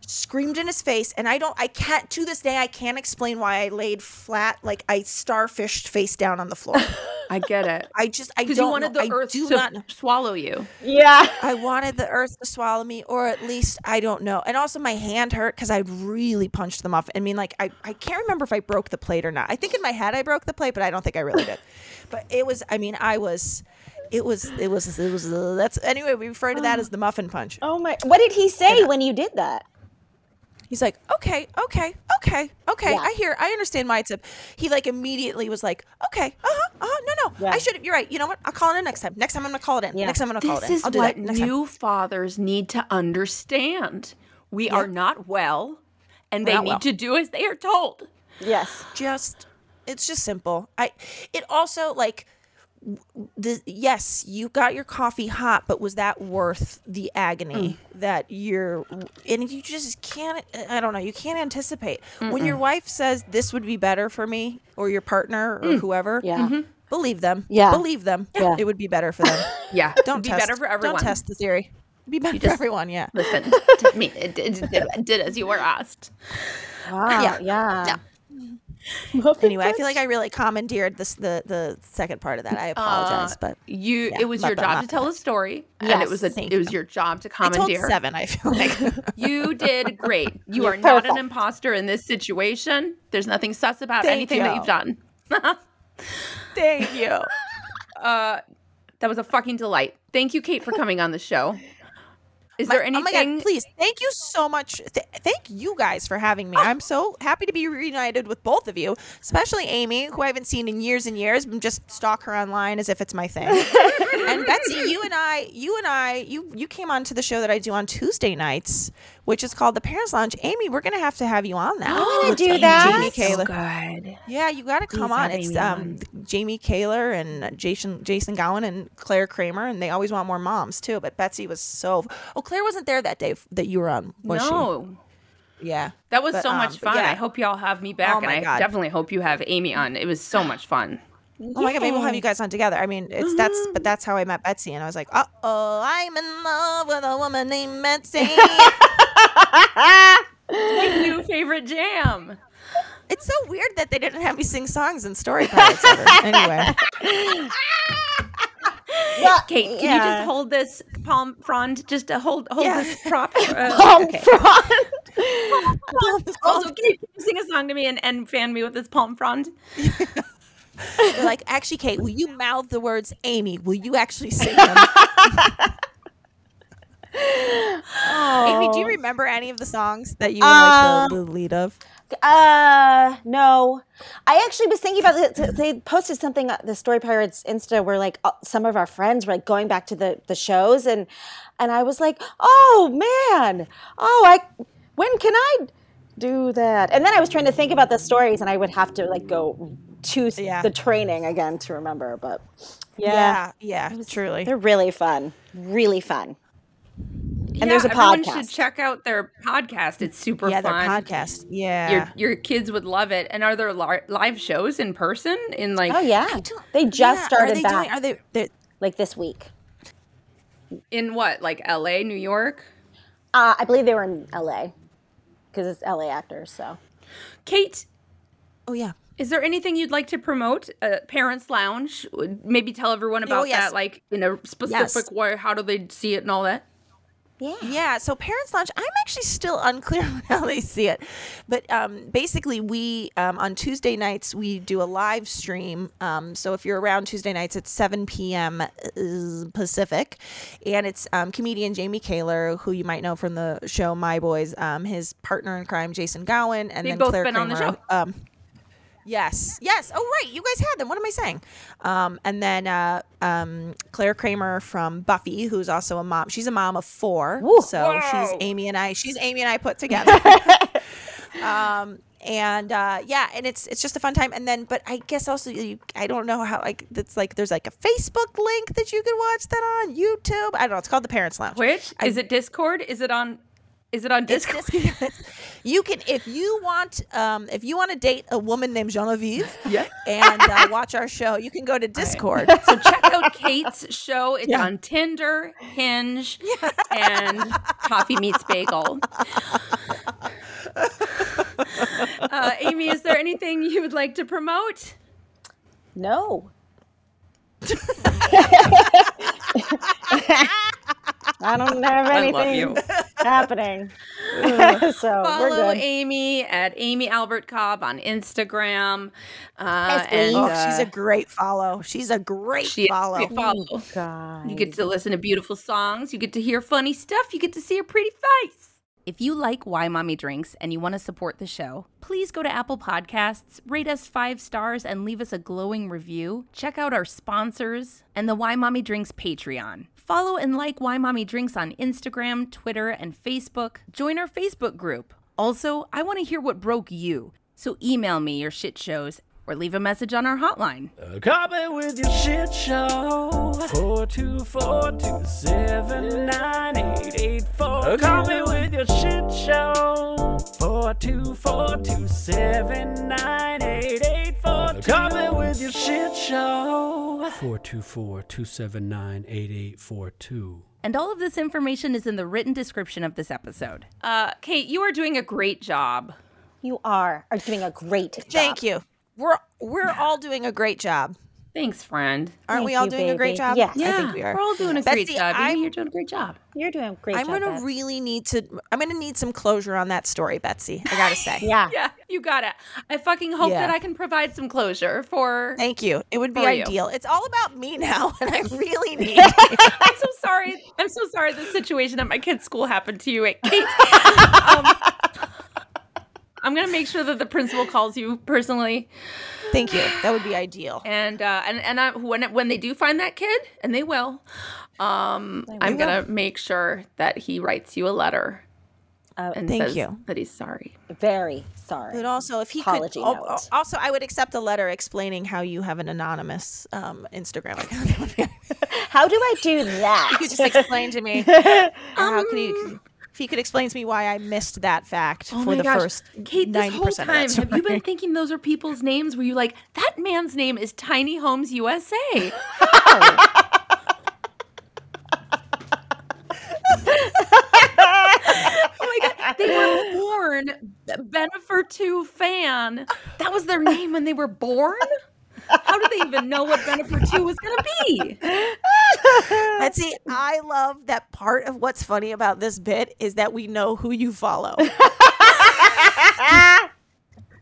screamed in his face, and I don't. I can't to this day. I can't explain why I laid flat like I starfished face down on the floor. I get it I just I don't you wanted know. the I earth do to not swallow you. Yeah. I wanted the earth to swallow me, or at least I don't know. And also, my hand hurt because I really punched them off. I mean, like I, I can't remember if I broke the plate or not. I think in my head I broke the plate, but I don't think I really did. But it was. I mean, I was. It was. It was. It was. Uh, that's anyway. We refer to that as the muffin punch. Oh my. What did he say when you did that? He's like, okay, okay, okay, okay. Yeah. I hear. I understand why it's a. He like immediately was like, okay, uh huh, uh huh. No, no. Yeah. I should. You're right. You know what? I'll call it in next time. Next time I'm gonna call it in. Yeah. Next time I'm gonna call it This in. is I'll do what that next time. new fathers need to understand. We are not well, and they need well. to do as they are told. Yes. just it's just simple i it also like w- the yes you got your coffee hot but was that worth the agony mm. that you're and you just can't i don't know you can't anticipate when your wife says this would be better for me or your partner or mm. whoever Yeah. Mm-hmm. believe them Yeah. believe them Yeah. it would be better for them Yeah, don't be test, better for everyone. don't test the theory It'd be better for everyone yeah Listen, to me, it did, it did, it did as you were asked. Wow. Yeah. Yeah. Yeah. anyway i feel like i really commandeered this the the second part of that i apologize Uh, but You, Yeah, it was not your job not to tell a story, and it was a, thank it was your job to I told commandeer. seven. I feel like You did great. You You're are not an perfect. imposter in this situation. There's nothing sus about Thank anything that you. you've done. Thank you. Uh, that was a fucking delight. Thank you, Kate, for coming on the show. Is there oh my god! Please, thank you so much. Th- thank you guys for having me. Oh. I'm so happy to be reunited with both of you, especially Amy, who I haven't seen in years and years. I'm just stalk her online as if it's my thing. and Betsy, you and I, you and I, you you came on to the show that I do on Tuesday nights, which is called the Parents Lounge. Amy, we're gonna have to have you on that. wanna with do Jamie that? Kaler. good. Yeah, you got to come Please on. It's um, on. Jamie Kaler and Jason Jason Gowan and Claire Kramer, and they always want more moms too. But Betsy was so. Oh, Claire wasn't there that day that you were on, was no, she? Yeah, that was But, so um, much fun. yeah. I hope y'all have me back, Oh and I God. definitely hope you have Amy on. It was so much fun. Oh my god, maybe we'll have you guys on together. I mean, it's that's but that's how I met Betsy, and I was like, uh oh, I'm in love with a woman named Betsy. My new favorite jam. it's so weird that they didn't have me sing songs and Story Pirates ever. Anyway, Well, Kate, can you just hold this palm frond? Just to hold hold Yeah. this prop. Uh, Palm okay. frond. Also, can you sing a song to me and, and fan me with this palm frond? They're like, actually, Kate, will you mouth the words Amy? Will you actually sing them? Amy, do you remember any of the songs that you were like the, the lead of? Uh, no. I actually was thinking about it. They posted something on the Story Pirates Insta where like uh, some of our friends were like going back to the the shows and and I was like, "Oh man. Oh, I when can I do that?" And then I was trying to think about the stories and I would have to like go to Yeah. the training again to remember, but Yeah, yeah. yeah, truly. They're really fun. Really fun. Yeah, there's a podcast. everyone podcast. should check out their podcast. It's super yeah, their fun. podcast. Yeah. Your your kids would love it. And are there li- live shows in person in like Oh yeah. They just Yeah, started are they back Doing, are they? they're- like this week. in what like L.A., New York? Uh, I believe they were in LA because it's LA actors. So Kate, Oh yeah. is there anything you'd like to promote? Uh, Parents Lounge. Maybe tell everyone about Oh, yes. that, like in a specific Yes. way. How do they see it and all that? Yeah, Yeah, so Parents Lounge, I'm actually still unclear on how they see it. But um, basically, we, um, on Tuesday nights, we do a live stream. Um, so if you're around Tuesday nights, it's 7 p.m. uh, Pacific. And it's um, comedian Jamie Kaler, who you might know from the show My Boys, um, his partner in crime, Jason Gowan, and They've then both Claire been on the Kramer, show. Um, Yes. Yes. Oh, right. You guys had them. What am I saying? Um, and then uh, um, Claire Kramer from Buffy, who's also a mom. She's a mom of four. So she's Amy and I. She's Amy and I put together. um, and uh, yeah, and it's it's just a fun time. And then, but I guess also you, I don't know how like that's like there's like a Facebook link that you can watch that on YouTube. I don't know. It's called the Parents Lounge. Which I- is it? Discord? Is it on? Is it on It's Discord? you can if you want um, if you want to date a woman named Genevieve Yeah. and uh, watch our show, you can go to Discord. So check out Kate's show. It's Yeah. on Tinder, Hinge, and Coffee Meets Bagel. Uh, Amy, is there anything you would like to promote? no. I don't have anything you. happening. so we're Follow good. Amy at Amy Albert Cobb on Instagram. Uh, Yes, and. Oh, uh, she's a great follow. She's a great she is a follow. great follow. God. You get to listen to beautiful songs. You get to hear funny stuff. You get to see her pretty face. If you like Why Mommy Drinks and you want to support the show, please go to Apple Podcasts, rate us five stars, and leave us a glowing review. Check out our sponsors and the Why Mommy Drinks Patreon. Follow and like Why Mommy Drinks on Instagram, Twitter, and Facebook. Join our Facebook group. Also, I want to hear what broke you. So email me your shit shows or leave a message on our hotline. Uh, Call me with your shit show. 424-279-8884. Call me with your shit show. 424-279-8884. Call me with your shit show. 424-279-8842. And all of this information is in the written description of this episode. Uh, Kate, you are doing a great job. You are are doing a great job. Thank you. We're we're all doing a great job. Thanks, friend. Aren't we all you, doing a great job? Yes. I think we are. We're all doing a Betsy, great job. I'm- you're doing a great job. You're doing a great job. I'm gonna Beth. really need to. I'm gonna need some closure on that story, Betsy. I gotta say. Yeah. Yeah, you got it. I fucking hope Yeah. that I can provide some closure for. Thank you. It would be For you. ideal. It's all about me now, and I really need. I'm so sorry. I'm so sorry the situation at my kid's school happened to you. Kate. um, I'm gonna make sure that the principal calls you personally, Thank you. That would be ideal. and uh, and and I, when when they do find that kid, and they will, um, I'm will. gonna make sure that he writes you a letter Uh, and Thank says you. that he's sorry. very sorry. But also, if he Apology could, note. al- also, I would accept a letter explaining how you have an anonymous um, Instagram account. How do I do that? you could just explain to me. or how can you? If he could explain to me why I missed that fact Oh for the gosh. first Kate, this whole time, have you been thinking those are people's names? Were you like, that man's name is Tiny Homes USA? oh my god, they were born Bennifer 2 fan. That was their name when they were born? How did they even know what Bennifer 2 was going to be? Betsy, I love that part of what's funny about this bit is that we know who you follow.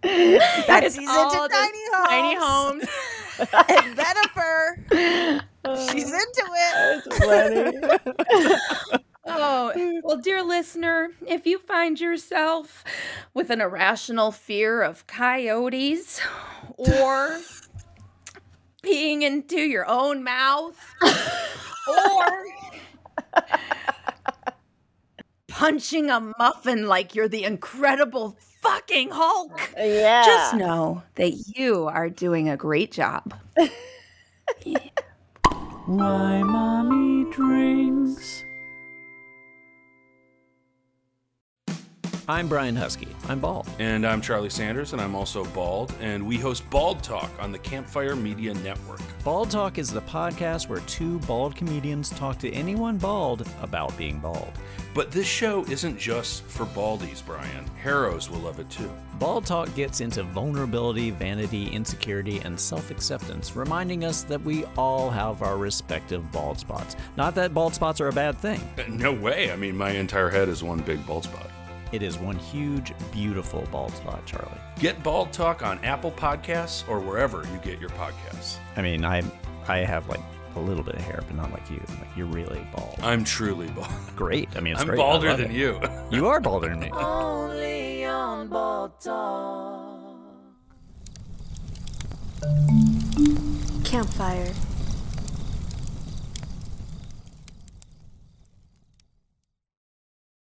Betsy's all into tiny homes. Tiny homes. and Bennifer. She's uh, into it. Oh, well, dear listener, if you find yourself with an irrational fear of coyotes or peeing into your own mouth or punching a muffin like you're the incredible fucking Hulk, yeah. just know that you are doing a great job. Why mommy drinks. I'm Brian Huskey. I'm bald. And I'm Charlie Sanders, and I'm also bald, and we host Bald Talk on the Campfire Media Network. Bald Talk is the podcast where two bald comedians talk to anyone bald about being bald. But this show isn't just for baldies, Brian. Harrows will love it too. Bald Talk gets into vulnerability, vanity, insecurity, and self acceptance, reminding us that we all have our respective bald spots. Not that bald spots are a bad thing, No way. I mean, my entire head is one big bald spot. It is one huge, beautiful bald spot, Charlie. Get Bald Talk on Apple Podcasts or wherever you get your podcasts. I mean, I, I have like a little bit of hair, but not like you. Like, you're really bald. I'm truly bald. Great. I mean, it's I'm great. I balder love than it. you. You are balder than me. Only on Bald Talk. Campfire